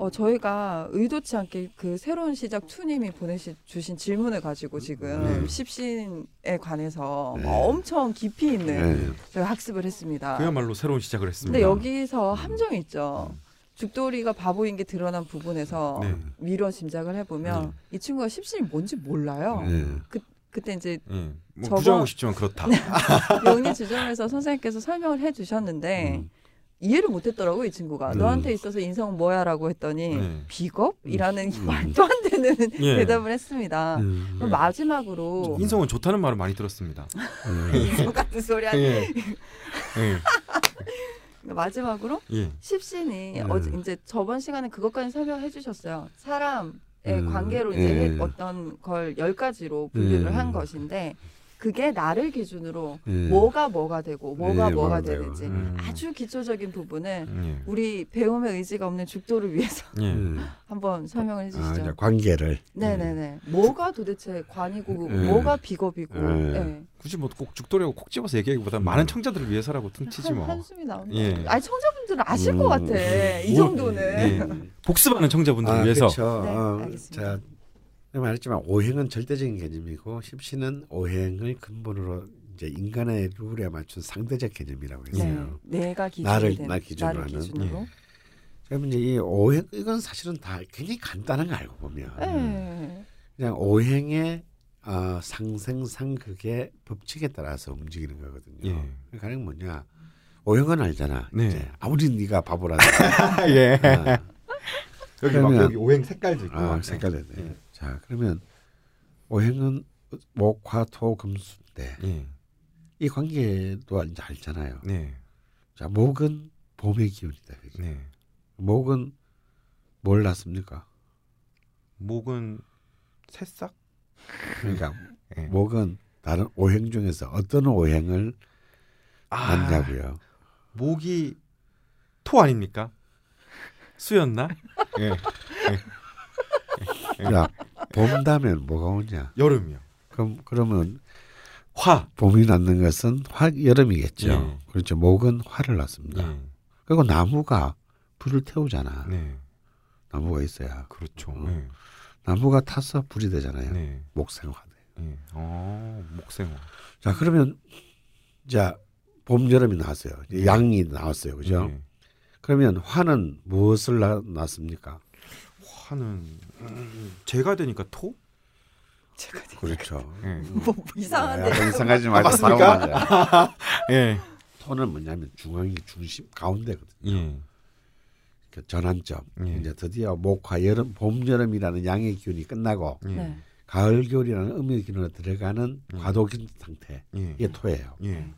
어, 저희가 의도치 않게 그 새로운 시작 투님이 보내시 주신 질문을 가지고 지금 네. 십신에 관해서 네. 엄청 깊이 있는 네. 저희가 학습을 했습니다. 그야말로 새로운 시작을 했습니다. 근데 여기서 함정이 있죠. 죽돌이가 바보인 게 드러난 부분에서 네. 미뤄 짐작을 해보면 이 친구가 십신이 뭔지 몰라요. 네. 그때 이제 예, 뭐 저거- 부정하고 싶지만 그렇다. 명리 지점에서 선생님께서 설명을 해주셨는데 음. 이해를 못했더라고 이 친구가 음. 너한테 있어서 인성은 뭐야라고 했더니 네. 비겁이라는 음. 말도 안 되는 예. 대답을 했습니다. 음. 그럼 마지막으로 인성은 좋다는 말을 많이 들었습니다. 음. 인성 같은 소리 하니 예. 예. 마지막으로 예. 십신이 음. 어제 이제 저번 시간에 그것까지 설명해 주셨어요. 사람 의 음. 관계로 이제 예. 어떤 걸 열 가지로 분류를 음. 한 것인데 그게 나를 기준으로 예. 뭐가 뭐가 되고 뭐가 예, 뭐가. 되는지 음. 아주 기초적인 부분을 예. 우리 배움의 의지가 없는 죽도를 위해서 예. 음. 한번 설명을 아, 해주시죠. 이제 관계를. 네네네. 뭐가 도대체 관이고 음. 뭐가 비겁이고 음. 네. 굳이 뭐 꼭 죽돌이하고 콕 집어서 얘기하기보다 는 많은 청자들을 위해서라고 퉁치지 한, 뭐. 한숨이 나온다. 예. 아니 청자분들은 아실 음. 것 같아. 이 뭐, 정도는. 예. 복습하는 청자분들을 아, 위해서. 그렇죠. 네, 어, 알겠습니다. 자, 말했지만 오행은 절대적인 개념이고 십신은 오행을 근본으로 이제 인간의 룰에 맞춘 상대적 개념이라고 네. 했어요. 내가 기준이 나를- 된, 나 기준으로 나를 하는. 예. 그러면 이제 이 오행 이건 사실은 다 굉장히 간단한 거 알고 보면 네. 그냥 오행의 어, 상생상극의 법칙에 따라서 움직이는 거거든요. 예. 가령 뭐냐 오행은 알잖아. 네. 이제 아무리 네가 바보라도 예. 아, 여기 막 여기 오행 색깔도 있고. 아, 막. 색깔이 네. 예. 자 그러면 오행은 목화토금수인데 예. 이 관계도 이제 알잖아요. 네. 자 목은 봄의 기운이다. 그죠? 네. 목은 뭘 낳습니까? 목은 새싹? 그러니까 예. 목은 다른 오행 중에서 어떤 오행을 아, 낳냐고요. 목이 토 아닙니까? 수였나? 예. 야, 봄 다면 뭐가 오냐? 여름이요. 그럼 그러면 화. 봄이 낳는 것은 화 여름이겠죠. 예. 그렇죠. 목은 화를 낳습니다. 예. 그리고 나무가 불을 태우잖아. 네. 나무가 있어야. 그렇죠. 음. 네. 나무가 타서 불이 되잖아요. 네. 목생화돼. 예. 어, 목생화. 자 그러면 자 봄 여름이 나왔어요. 양이 나왔어요. 그죠? 예. 그러면 화는 무엇을 낳, 낳습니까? 화는 음, 제가 되니까 토? 제가 되게 그렇죠. 예. 뭐 이상한데. 약간 이상하지 말고 맞습니까? 예. 토는 뭐냐면 중앙이 중심 가운데거든요. 예. 그 전환점. 예. 이제 드디어 목화 여름 봄 여름이라는 양의 기운이 끝나고 예. 네. 가을 겨울이라는 음의 기운으로 들어가는 음. 과도기 상태. 예. 이게 토예요. 예.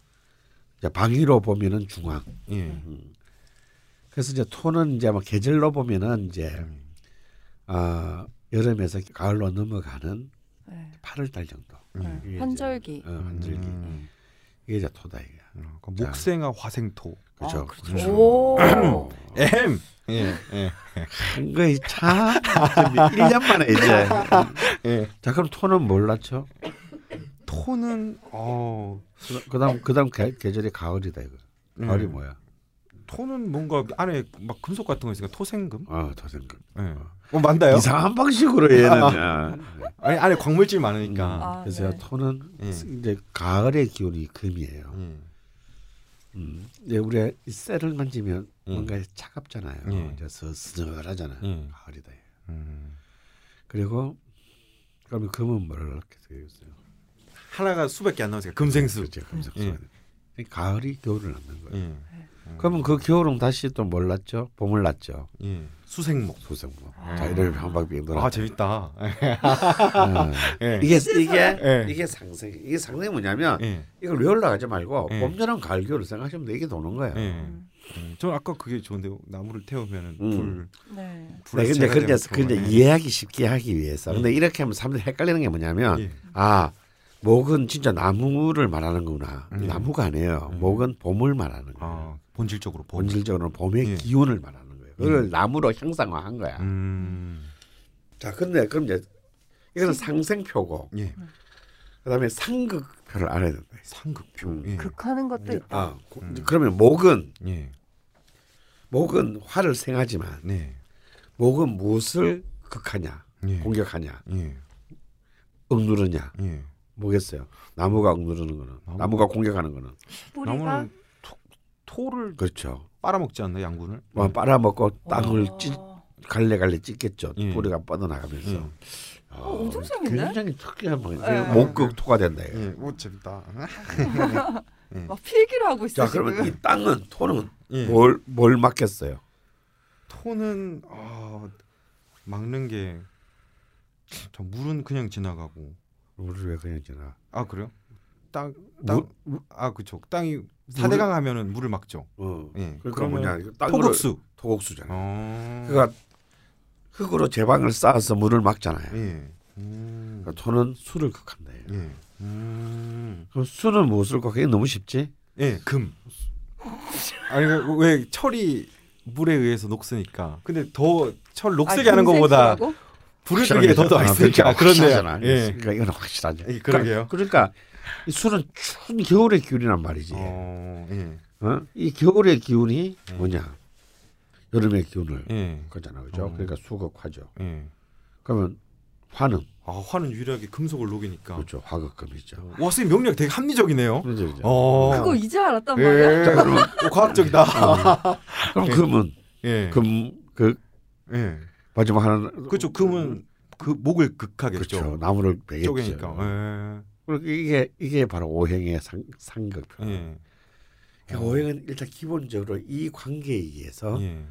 이제 방위로 보면은 중앙. 예. 음. 그래서 이제 토는 이제 뭐 계절로 보면은 이제 음. 아 여름에서 가을로 넘어가는 네. 8월 달 정도. 네. 이게 이제, 환절기. 어, 환절기. 음. 이게 이제 토다 이게. 어, 그 자. 목생화 화생토. 그렇죠. 아, 그렇죠. 그렇죠. 오. 엠. 예. 예. 한 거이 참 1년 만에 이제. 예. 자 그럼 토는 뭘 낳죠? 토는 어 그- 그다음 그다음 계, 계절이 가을이다 이거. 가을이 예. 뭐야? 토는 뭔가 안에 막 금속 같은 거 있으니까 토생금. 아 토생금. 예. 어 맞나요? 이상한 방식으로 얘는. 아. 아 니 안에 광물질 많으니까. 아, 그래서 네. 토는 예. 이제 가을의 기운이 금이에요. 예. 음. 이제 우리가 이 쇠를 만지면 예. 뭔가 차갑잖아요. 예. 이제 스스하잖아요. 예. 가을이다. 음. 그리고 그러면 금은 뭘 넣게 되겠어요? 하나가 수밖에 안 나오니까 금생수. 그렇죠. 금생수. 예. 가을이 겨울을 낳는 거예요. 예. 그럼 그러면 그 겨울은 다시 또 뭘 났죠? 봄을 났죠. 예. 수생목. 수생모. 자 이렇게 한 바퀴 돌아. 아 재밌다. 어. 예. 이게 이게 예. 이게 상생. 이게 상생이 뭐냐면 예. 이걸 외우려 하지 말고 예. 봄, 여름, 가을, 겨울 생각하시면 돼. 이게 도는 거예요. 예. 음, 저 아까 그게 좋은데 나무를 태우면은 음. 불. 네. 불 네, 근데 근데 예. 이해하기 쉽게 하기 위해서. 근데 이렇게 하면 사람들이 헷갈리는 게 뭐냐면 예. 아 목은 진짜 나무를 말하는구나. 예. 나무가 아니에요. 예. 목은 봄을 말하는 거예요. 아 본질적으로 봄. 본질적으로는 봄의 예. 기운을 말하는 거예요. 그걸 나무로 형상화한 거야. 음. 자, 근데 그럼 이제 이거는 상생표고, 예. 그다음에 상극표를 알아야 된다. 상극표. 음. 예. 극하는 것도 있다. 아, 고- 음. 그러면 목은 예. 목은 화를 생하지만 네. 목은 무엇을 극하냐, 예. 공격하냐, 예. 억누르냐, 예. 뭐겠어요? 나무가 억누르는 거는, 나무- 나무가 공격하는 거는 뿌리가 나무는 토, 토를 그렇죠. 빨아먹지 않나 양분을? 뭐 빨아먹고 땅을 어. 찢 갈래갈래 찢겠죠. 예. 뿌리가 뻗어나가면서. 예. 아, 어, 엄청 재밌네. 굉장히 특이한 뭐 예. 목극 토가 된다. 이거. 예. 오 재밌다. 막 필기를 하고 있어 자, 그러면 지금. 이 땅은 토는 예. 뭘뭘 막겠어요? 토는 아, 막는 게 저 물은 그냥 지나가고 물을 왜 그냥 지나? 아 그래요? 땅, 땅, 물, 아 그쵸. 땅이 사대강 하면은 물을 막죠. 어. 예. 그러니까 그러면 뭐냐? 토국수. 토곡수잖아. 어. 그러니까 흙으로 제방을 쌓아서 물을 막잖아요. 예. 음. 그러니까 토는 수를 극한다. 예. 음. 그럼 수는 무엇을 극해? 너무 쉽지? 예, 금. 아니 그왜 철이 물에 의해서 녹으니까. 근데 더 철 녹슬게 하는 것보다 불을 끄기에 더더 있으니까 그렇네요. 예. 그러니까 이건 확실하죠. 예, 그러게요. 그러니까 이 수는 추운 겨울의 기운이란 말이지. 어, 예. 어? 이 겨울의 기운이 예. 뭐냐? 여름의 기운을 예. 거잖아, 그죠? 어. 그러니까 수극화죠. 예. 그러면 화는 아, 화는 유일하게 금속을 녹이니까. 그렇죠, 화극금이죠. 와, 선생님 명력 되게 합리적이네요. 그렇죠, 그죠? 어. 그거 이제 알았단 말이야. 예. 자, 그러면 오, 과학적이다. 그럼 예. 금은 예. 금그 예. 마지막 하나는 그렇죠. 금은 그 목을 극하겠죠. 그렇죠. 나무를 베겠죠. 쪼개니까. 그리고 이게 이게 바로 오행의 상, 상극표. 예. 예. 그러니까 오행은 일단 기본적으로 이 관계에 의해서 예.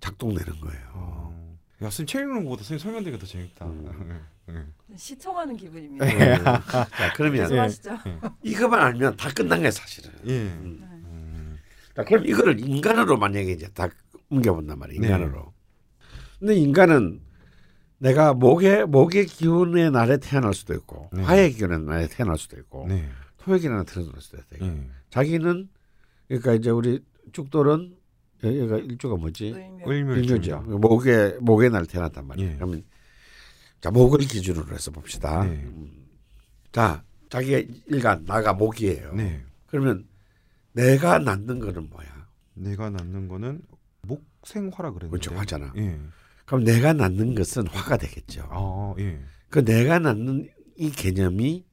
작동되는 거예요. 어. 야, 선생님 책 읽는 것보다 선생님 설명되기가 더 재밌다. 음. 예. 예. 시청하는 기분입니다. 네. 자 그러면 예. 말씀하시죠. 이것만 알면 다 끝난 거예요 사실은. 예. 음. 음. 자 그럼 이거를 인간으로 만약에 이제 다 옮겨본단 말이에요. 네. 인간으로. 근데 인간은 내가 목의 목의 기운의 날에 태어날 수도 있고 네. 화의 기운의 날에 태어날 수도 있고 네. 토의 기운에 태어날 수도 있고 예. 자기는 그러니까 이제 우리 축돌은 여기가 일조가 뭐지? 의묘. 을묘죠. 일묘죠. 목의 목의 날 태어났단 말이에요. 예. 그러면 자 목을 기준으로 해서 봅시다. 네. 음. 자 자기의 일간 나가 목이에요. 네. 그러면 내가 낳는 거는 뭐야? 내가 낳는 거는 목생화라 그랬는데. 그렇죠, 화잖아. 예. 그럼 내가 낳는 것은 화가 되겠죠. 아, 예. 그 내가 낳는 이 개념이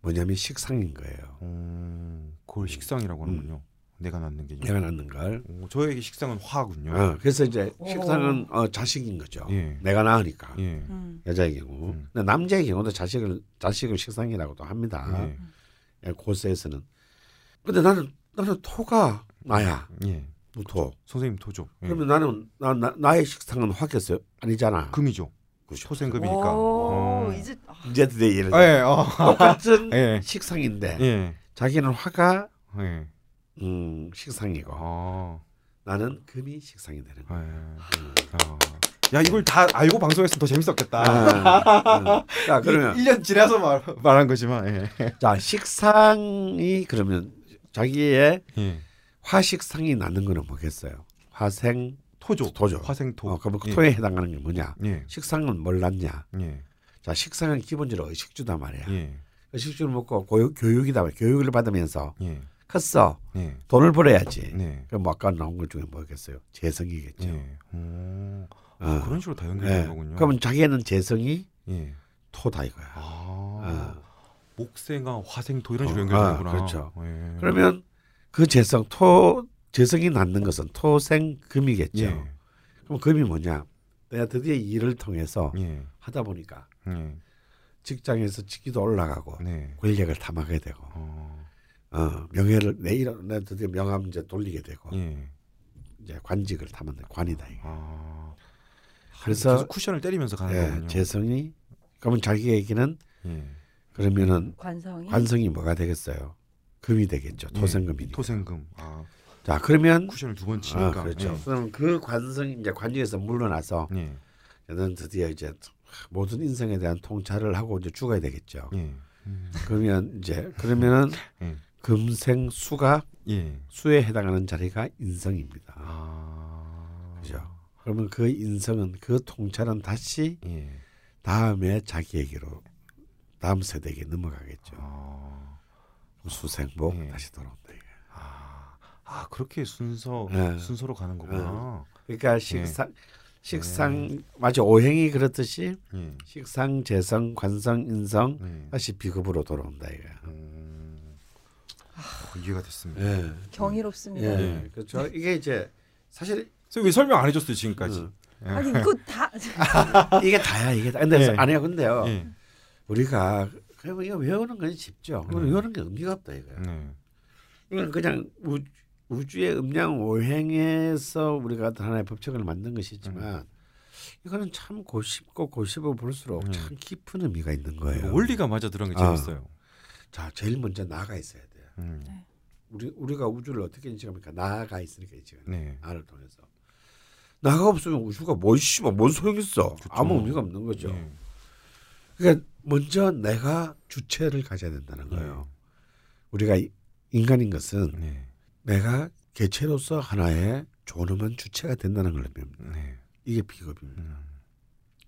뭐냐면 식상인 거예요. 음, 그걸 식상이라고 하는군요. 내가 낳는 게. 내가 낳는 걸. 오, 저에게 식상은 화군요. 어, 그래서 이제 오. 식상은 어, 자식인 거죠. 예. 내가 낳으니까. 예. 음. 여자의 경우. 음. 근데 남자의 경우도 자식을 자식을 식상이라고도 합니다. 예. 예, 고세에서는. 근데 나는 나는 토가 나야. 예. 무토. 선생님 토죠. 예. 그러면 나는 나, 나 나의 식상은 화겠어요? 아니잖아. 금이죠. 그렇죠. 토생금이니까. 오, 어. 이제 아, 이제 드디어 이해를. 예. 어. 똑같은 예. 식상인데 예. 자기는 화가 예. 음, 식상이고 아. 나는 금이 식상이 되는 예. 거야. 아. 야, 이걸 다 알고 방송했으면 더 재밌었겠다. 아, 아. 자 그러면 1 년 지나서 말, 말한 거지만. 예. 자 식상이 그러면 자기의 예. 화식상이 나는 거는 뭐겠어요? 화생 토죠. 토죠. 화생토. 어, 그럼 예. 토에 해당하는 게 뭐냐? 예. 식상은 뭘 낳냐? 예. 자 식상은 기본적으로 의식주단 말이야. 예. 의식주를 먹고 고유, 교육이다 말이야. 교육을 받으면서 예. 컸어. 예. 돈을 벌어야지. 네. 그럼 뭐 아까 나온 것 중에 뭐겠어요? 재성이겠죠. 예. 오. 어. 그런 식으로 다 예. 연결되는 거군요. 그러면 자기는 재성이 예. 토다 이거야. 아. 어. 목생아, 화생토 이런 식으로 어, 연결되는구나. 아, 그렇죠. 예. 그러면 그 재성 토 재성이 낳는 것은 토생금이겠죠. 예. 그럼 금이 뭐냐? 내가 드디어 일을 통해서 예. 하다 보니까 예. 직장에서 직위도 올라가고 네. 권력을 탐하게 되고 어. 어, 명예를 내 이런 내 드디어 명함 이제 돌리게 되고 예. 이제 관직을 타면 돼. 관이다 이게. 아. 그래서 계속 쿠션을 때리면서 가는 예, 거군요. 재성이 그러면 자기에게는 예. 그러면은 관성이 관성이 뭐가 되겠어요? 금이 되겠죠. 토생금이. 예. 토생금. 아, 자 그러면 쿠션을 두번 아, 치니까. 그렇죠. 그럼 그 관성이 이제 관직에서 물러나서 예. 너는 드디어 이제 모든 인생에 대한 통찰을 하고 이제 죽어야 되겠죠. 예. 음. 그러면 이제 그러면은 예. 금생 수가 예. 수에 해당하는 자리가 인성입니다. 아. 그죠? 그러면 그 인성은 그 통찰은 다시 예. 다음에 자기에게로 다음 세대에게 넘어가겠죠. 아. 수생복 예. 다시 돌아온다. 이게. 아. 아, 그렇게 순서 예. 순서로 가는 거구나. 그러니까 식상 식상 마치 오행이 그렇듯이 예. 식상, 재성, 관성, 인성 예. 다시 비급으로 돌아온다 이게. 음. 어, 이해가 됐습니다. 예. 경이롭습니다. 예. 예. 그렇죠. 이게 이제 사실 선생님 왜 설명 안 해줬어요 지금까지? 음. 예. 아니 이거 다 이게 다야 이게 다. 근데 예. 안 해요. 근데요. 예. 우리가 그러면 이거 외우는 건 쉽죠. 네. 외우는 게 의미가 없다 이거야. 네. 이건 그냥 우, 우주의 음양 오행에서 우리가 어떤 하나의 법칙을 만든 것이지만 이거는 참 고쉽고 고씹어 볼수록 음. 참 깊은 의미가 있는 거예요. 원리가 맞아 들어간 게 아. 재밌어요. 자 제일 먼저 나가 있어야 돼. 음. 우리 우리가 우주를 어떻게 인식합니까? 나가 있으니까 인식을. 네. 나를 통해서. 나가 없으면 우주가 뭔 씨발 뭔 소용 있어? 그쵸. 아무 의미가 없는 거죠. 예. 그러니까 먼저 내가 주체를 가져야 된다는 거예요. 우리가 이- 인간인 것은 네. 내가 개체로서 하나의 존엄한 주체가 된다는 걸 의미합니다. 네. 이게 비겁입니다. 음.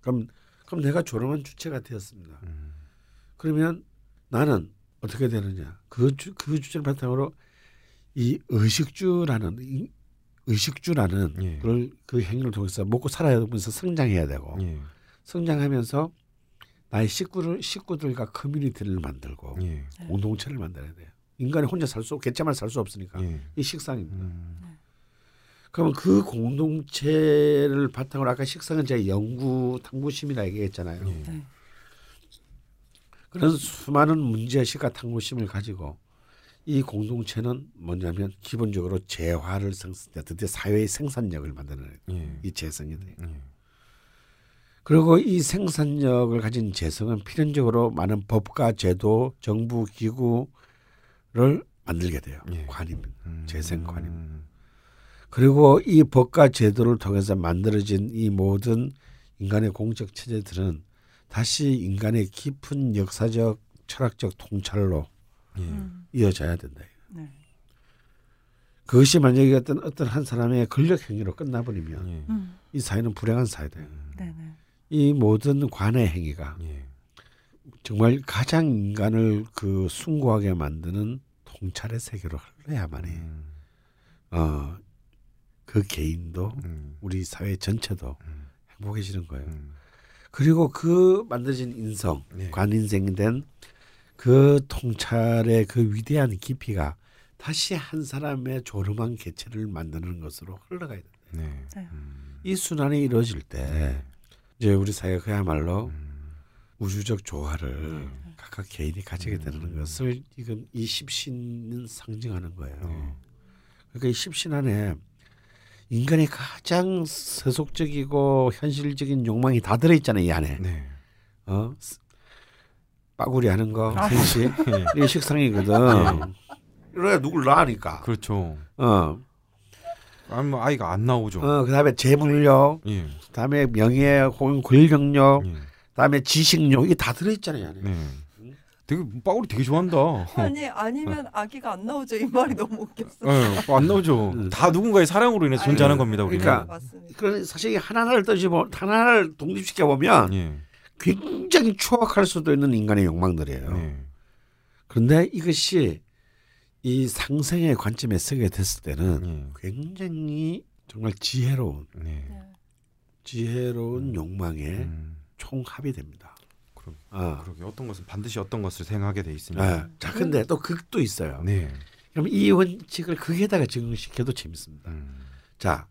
그럼 그럼 내가 존엄한 주체가 되었습니다. 음. 그러면 나는 어떻게 되느냐? 그, 주, 그 주제를 바탕으로 이 의식주라는 이 의식주라는 예. 그걸 그 행위를 통해서 먹고 살아야 되면서 성장해야 되고 예. 성장하면서 나의 식구를 식구들과 커뮤니티를 만들고 예. 공동체를 만들어야 돼요. 인간이 혼자 살 수, 개체만 살 수 없으니까 예. 이 식상입니다. 음. 그러면 그 공동체를 바탕으로 아까 식상은 제가 연구 탐구심이라 얘기했잖아요. 예. 네. 그런 수많은 문제의식과 탐구심을 가지고 이 공동체는 뭐냐면 기본적으로 재화를 생산, 드디어 사회의 생산력을 만드는 예. 이 재성이 돼요. 예. 그리고 이 생산력을 가진 재성은 필연적으로 많은 법과 제도, 정부 기구를 만들게 돼요. 예. 관입니다. 음. 재생관입니다. 그리고 이 법과 제도를 통해서 만들어진 이 모든 인간의 공적 체제들은 다시 인간의 깊은 역사적, 철학적 통찰로 예. 음. 이어져야 된다. 네. 그것이 만약에 어떤 어떤 한 사람의 권력 행위로 끝나버리면 예. 음. 이 사회는 불행한 사회다. 네네. 이 모든 관의 행위가 예. 정말 가장 인간을 그 숭고하게 만드는 통찰의 세계로 흘러야만 해. 음. 어, 그 개인도 음. 우리 사회 전체도 음. 행복해지는 거예요. 음. 그리고 그 만들어진 인성, 네. 관인생이 된그 통찰의 그 위대한 깊이가 다시 한 사람의 조름한 개체를 만드는 것으로 흘러가야 된다. 네. 네. 음. 이 순환이 이루어질 때 이제 우리 사회가 그야말로 음. 우주적 조화를 네. 각각 개인이 가지게 되는 것을 이건 이 십신은 상징하는 거예요. 네. 그러니까 이 십신 안에 인간의 가장 세속적이고 현실적인 욕망이 다 들어있잖아요 이 안에. 네. 어 스- 빠구리 하는 거 아. 생시 예. 이게 식상이거든. 이래야 누굴 낳으니까. 그렇죠. 어, 아니 뭐 아이가 안 나오죠. 어 그다음에 재물력, 예. 그다음에 명예, 혹은 권력력, 예. 그다음에 지식력 이게 다 들어있잖아요. 네. 되게 빠구리 되게 좋아한다. 아니 아니면 아기가 안 나오죠. 이 말이 너무 웃겼어. 예, 안 나오죠. 음. 다 누군가의 사랑으로 인해서 존재하는 겁니다. 우리는. 그러니까. 그런 사실 하나를 떠지고 하나를 독립시켜 보면 예. 굉장히 추악할 수도 있는 인간의 욕망들이에요. 네. 그런데 이것이 이 상생의 관점에 서게 됐을 때는 예. 굉장히 정말 지혜로운 네. 네. 지혜로운 욕망의 음. 총합이 됩니다. 그러, 아, 그러게 어떤 것은 반드시 어떤 것을 생각하게 돼 아, 있으니까. 자 근데 또 극도 있어요. 네. 그럼 이 원칙을 극에다가 적용시켜도 재밌습니다. 음. 자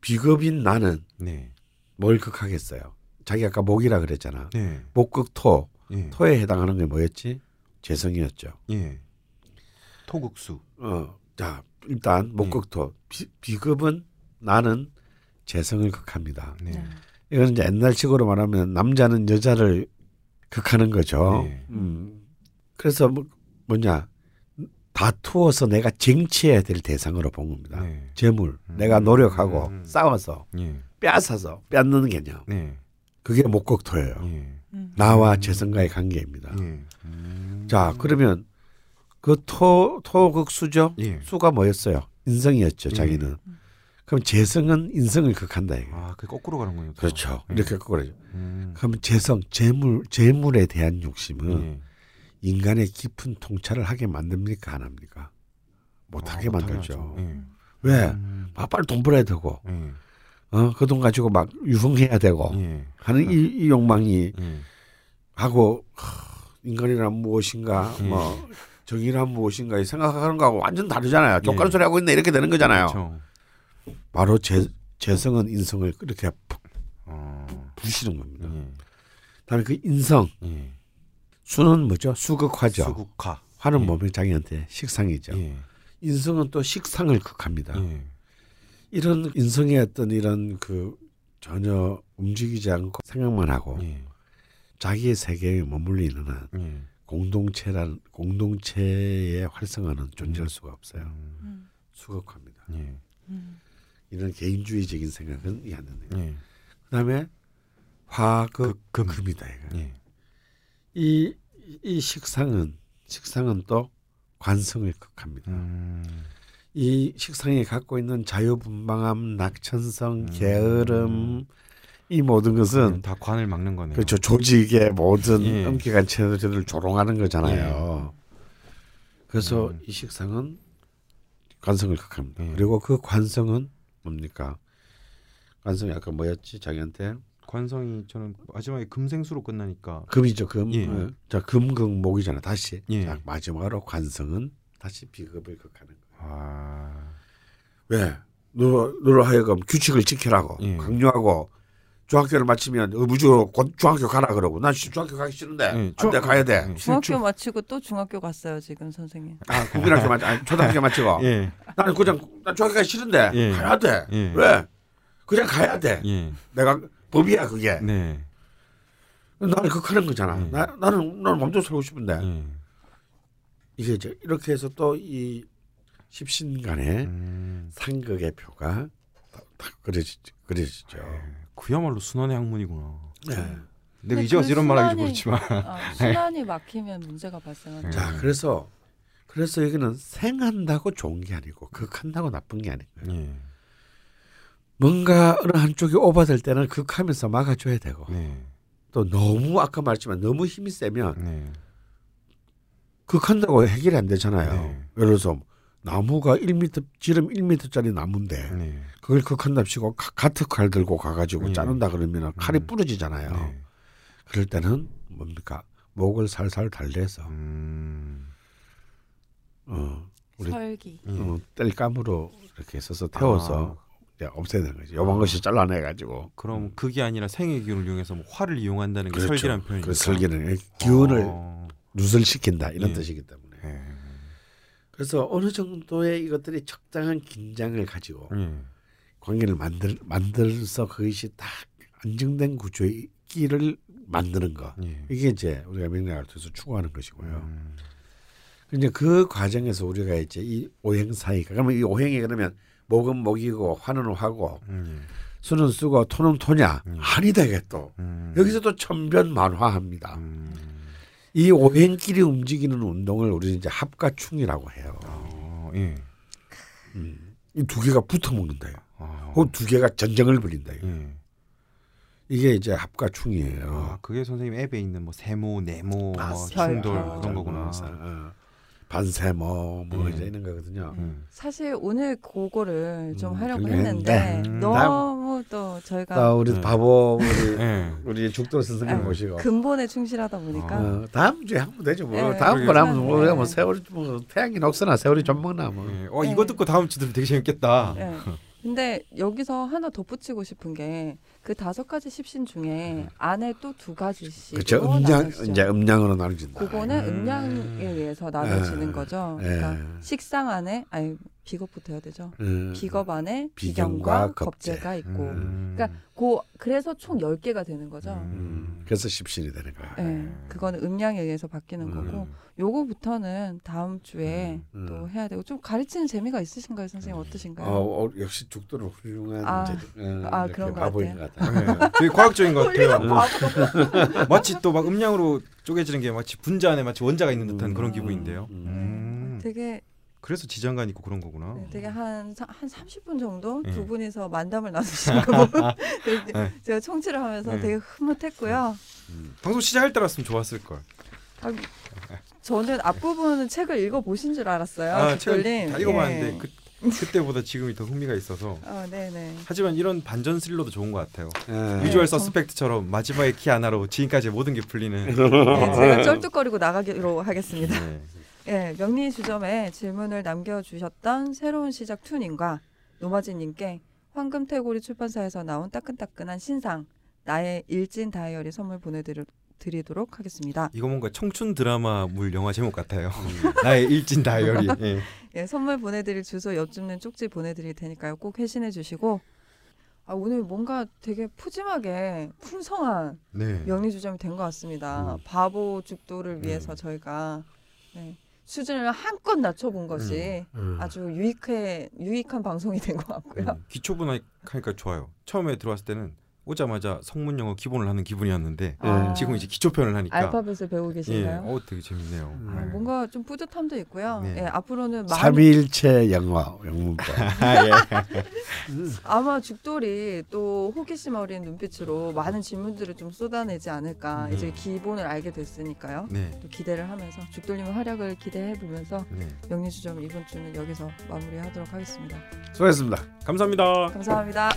비겁인 나는 네. 뭘 극하겠어요? 자기 아까 목이라 그랬잖아. 네. 목극토 예. 토에 해당하는 게 뭐였지? 재성이었죠. 예. 토국수. 어, 자 일단 목극토 비, 비급은 나는 재성을 극합니다. 네. 네. 이건 이제 옛날식으로 말하면 남자는 여자를 극하는 거죠. 네. 음. 그래서 뭐, 뭐냐 다투어서 내가 쟁취해야 될 대상으로 본 겁니다. 네. 재물, 음. 내가 노력하고 음. 싸워서 예. 빼앗아서 뺏는 개념. 네. 그게 목극토예요. 예. 음. 나와 음. 재성과의 관계입니다. 예. 음. 자, 그러면 그 토, 토극수죠? 예. 수가 뭐였어요? 인성이었죠, 예. 자기는. 그럼 재성은 인성을 극한다, 이거. 아, 그 거꾸로 가는 거예요. 또. 그렇죠. 예. 이렇게 거꾸로죠. 음. 그러면 재성, 재물, 재물에 대한 욕심은 예. 인간의 깊은 통찰을 하게 만듭니까, 안 합니까? 못하게 아, 만들죠. 예. 왜? 음. 아, 빨리 돈 벌어야 되고, 예. 어, 그 돈 가지고 막 유흥해야 되고 예. 하는 이, 이 욕망이 예. 하고 하, 인간이란 무엇인가, 예. 뭐 정의란 무엇인가 이 생각하는 거하고 완전 다르잖아요. 예. 족가는 소리 하고 있네 이렇게 되는 거잖아요. 그렇죠. 바로 재, 재성은 인성을 이렇게 푹 어. 부시는 겁니다. 예. 다음에 그 인성, 예. 수는 뭐죠? 수극화죠. 수국화. 화는 예. 몸의 장애한테 식상이죠. 예. 인성은 또 식상을 극합니다. 예. 이런 인성의 어떤 이런 그 전혀 움직이지 않고 생각만 하고 예. 자기의 세계에 머물리는 한 예. 공동체란 공동체의 활성화는 존재할 수가 없어요. 음. 음. 수극화입니다. 예. 음. 이런 개인주의적인 생각은 이해 안 된다. 예. 그다음에 화극 금. 금이다 이거. 예. 이, 이 식상은 식상은 또 관성을 극합니다. 음. 이 식상이 갖고 있는 자유분방함, 낙천성, 음. 게으름 이 모든 것은 다 관을 막는 거네요. 그렇죠 조직의 모든 예. 엄기관체들을 조롱하는 거잖아요. 그래서 음. 이 식상은 관성을 극합니다. 예. 그리고 그 관성은 뭡니까? 관성이 아까 뭐였지? 자기한테 관성이 저는 마지막에 금생수로 끝나니까 금이죠 금. 예. 어. 자 금극목이잖아. 다시 예. 자, 마지막으로 관성은 다시 비급을 극하는 거예요. 아. 왜? 너 너로 하여금 규칙을 지키라고 예. 강요하고 중학교를 마치면 무조건 곧 중학교 가라 그러고 난 씨, 중학교 가기 싫은데 예. 안돼 가야 돼. 예. 중학교 마치고 또 중학교 갔어요 지금 선생님. 아 국민학교 마치 아니, 초등학교 마치고 예. 나는 그냥 난 중학교 가기 싫은데 예. 가야 돼. 예. 왜? 그냥 가야 돼. 예. 내가 법이야 그게. 네. 나는 극하는 거잖아. 예. 나, 나는 나는 맘대로 살고 싶은데 예. 이게 이제 이렇게 해서 또 이 십신간의 음. 상극의 표가 딱- 딱 그려지, 그려지죠. 그야말로 순환의 학문이구나. 네. 내가 근데 이제 와서 그 이런 말하기 순환이- 그렇지만 아, 순환이 막히면 문제가 발생하죠. 자, 그래서 그래서 여기는 생한다고 좋은 게 아니고 극한다고 나쁜 게 아닌 거예요. 예. 뭔가 어느 한쪽이 오버될 때는 극하면서 막아줘야 되고 네. 또 너무 아까 말했지만 너무 힘이 세면 네. 극한다고 해결이 안 되잖아요. 네. 예를 들어서 나무가 1m 지름 1m짜리 나무인데 네. 그걸 극한답시고 가- 가트 칼 들고 가가지고 예. 자른다 그러면 칼이 음. 부러지잖아요. 네. 그럴 때는 뭡니까 목을 살살 달래서 음. 어, 우리 설기. 예. 어, 뗄감으로 이렇게 써서 태워서 없애야 되는 거죠. 요만 것이 잘라내가지고 그럼 그게 아니라 생의 기운을 이용해서 뭐 화를 이용한다는 게 그렇죠. 설기란 표현이니까. 그 설계는 기운을 어. 누설시킨다 이런 예. 뜻이기 때문에 예. 그래서 어느 정도의 이것들이 적당한 긴장을 가지고 예. 관계를 만들 만들어서 그것이 딱 안정된 구조의 끼를 만드는 거 예. 이게 이제 우리가 명리학에서 추구하는 것이고요. 음. 근데 그 과정에서 우리가 이제 이 오행 사이가 그러면 이 오행이 그러면 목은 목이고 화는 화고 음. 수는 수고 토는 토냐 음. 아니다 이게 또 음. 여기서도 천변만화합니다. 음. 이 오행끼리 움직이는 운동을 우리는 이제 합가충이라고 해요. 어, 예. 이두 개가 붙어 먹는다요. 아. 그두 개가 전쟁을 벌인다요. 예. 이게 이제 합가충이에요. 아, 그게 선생님 앱에 있는 뭐 세모, 네모, 아, 뭐 별. 충돌 아, 그런 거구나. 어, 반세모 뭐 예. 이제 이런 거거든요. 음. 사실 오늘 그거를 좀 음, 하려고 했는데 했는데. 음. 너무 또 저희가 자, 우리 네. 바보 우리 예. 우리 죽도 선생님 아, 모시고 근본에 충실하다 보니까 어, 다음 주에 하면 되죠. 뭐 예, 다음 번. 하면 뭐 우리가 뭐 예. 세월이 뭐 태양이 녹서나 세월이 좀 먹나 뭐. 예. 어 네. 이거 듣고 다음 주 들으면 되게 재밌겠다. 예. 근데 여기서 하나 덧붙이고 싶은 게 그 다섯 가지 십신 중에 안에 또 두 가지씩 그렇죠. 음량 이제 음량으로 나눠진다. 그거는 음. 음량에 의해서 나눠지는 예. 거죠. 예. 그러니까 식상 안에 아니 비겁부터 해야 되죠. 음. 비겁 안에 비경과 비경과 겁재가 있고 음. 그러니까 고 그래서 총 10개가 되는 거죠. 음. 그래서 십신이 되는 거야. 예. 그거는 음량에 의해서 바뀌는 음. 거고 요거부터는 다음 주에 음. 또 해야 되고 좀 가르치는 재미가 있으신가요, 선생님 어떠신가요? 어, 어, 역시 죽도록 훌륭한 아. 어, 아, 그런 것 같아요. 것 같아. 네, 되게 과학적인 것 같아요. 마치 또 막 음량으로 쪼개지는 게 마치 분자 안에 마치 원자가 있는 듯한 음. 그런 기분인데요. 음. 음. 되게 그래서 지장간 있고 그런 거구나. 네, 되게 한한 30분 정도 네. 두 분이서 만담을 나누시는 거 네. 제가 청취를 하면서 네. 되게 흐뭇했고요. 음. 방송 시작할 때였으면 좋았을 걸. 아, 저는 앞부분은 책을 읽어 보신 줄 알았어요. 아, 책을. 다 읽어봤는데 예. 그, 그때보다 지금이 더 흥미가 있어서. 어, 네네. 하지만 이런 반전 스릴러도 좋은 것 같아요. 예. 유주얼 정- 서스펙트처럼 마지막에 키 하나로 지금까지 모든 게 풀리는. 네, 제가 쩔뚝거리고 나가기로 하겠습니다. 네. 예, 명리 주점에 질문을 남겨주셨던 새로운 시작 투님과 노마진님께 황금태고리 출판사에서 나온 따끈따끈한 신상 나의 일진 다이어리 선물 보내드리도록 하겠습니다. 이거 뭔가 청춘 드라마 물 영화 제목 같아요. 나의 일진 다이어리. 예. 예, 선물 보내드릴 주소 옆집는 쪽지 보내드릴 테니까요. 꼭 회신해 주시고 아, 오늘 뭔가 되게 푸짐하게 풍성한 네. 명리 주점이 된 것 같습니다. 음. 바보 죽도를 위해서 음. 저희가 네, 수준을 한껏 낮춰본 것이 음. 아주 유익해 유익한 방송이 된 것 같고요. 음, 기초분 하니까 좋아요. 처음에 들어왔을 때는 오자마자 성문 영어 기본을 하는 기분이었는데 아, 지금 이제 기초편을 하니까 알파벳을 배우고 예, 계신가요? 어 되게 재밌네요. 음. 아, 네. 뭔가 좀 뿌듯함도 있고요. 네. 예, 앞으로는 많이 삼위일체 영어 영문법. 아, 예. 아마 죽돌이 또 호기심 어린 눈빛으로 많은 질문들을 좀 쏟아내지 않을까. 음. 이제 기본을 알게 됐으니까요. 네. 또 기대를 하면서 죽돌님의 활약을 기대해 보면서 네. 명리주점 이번 주는 여기서 마무리하도록 하겠습니다. 수고했습니다. 감사합니다. 감사합니다.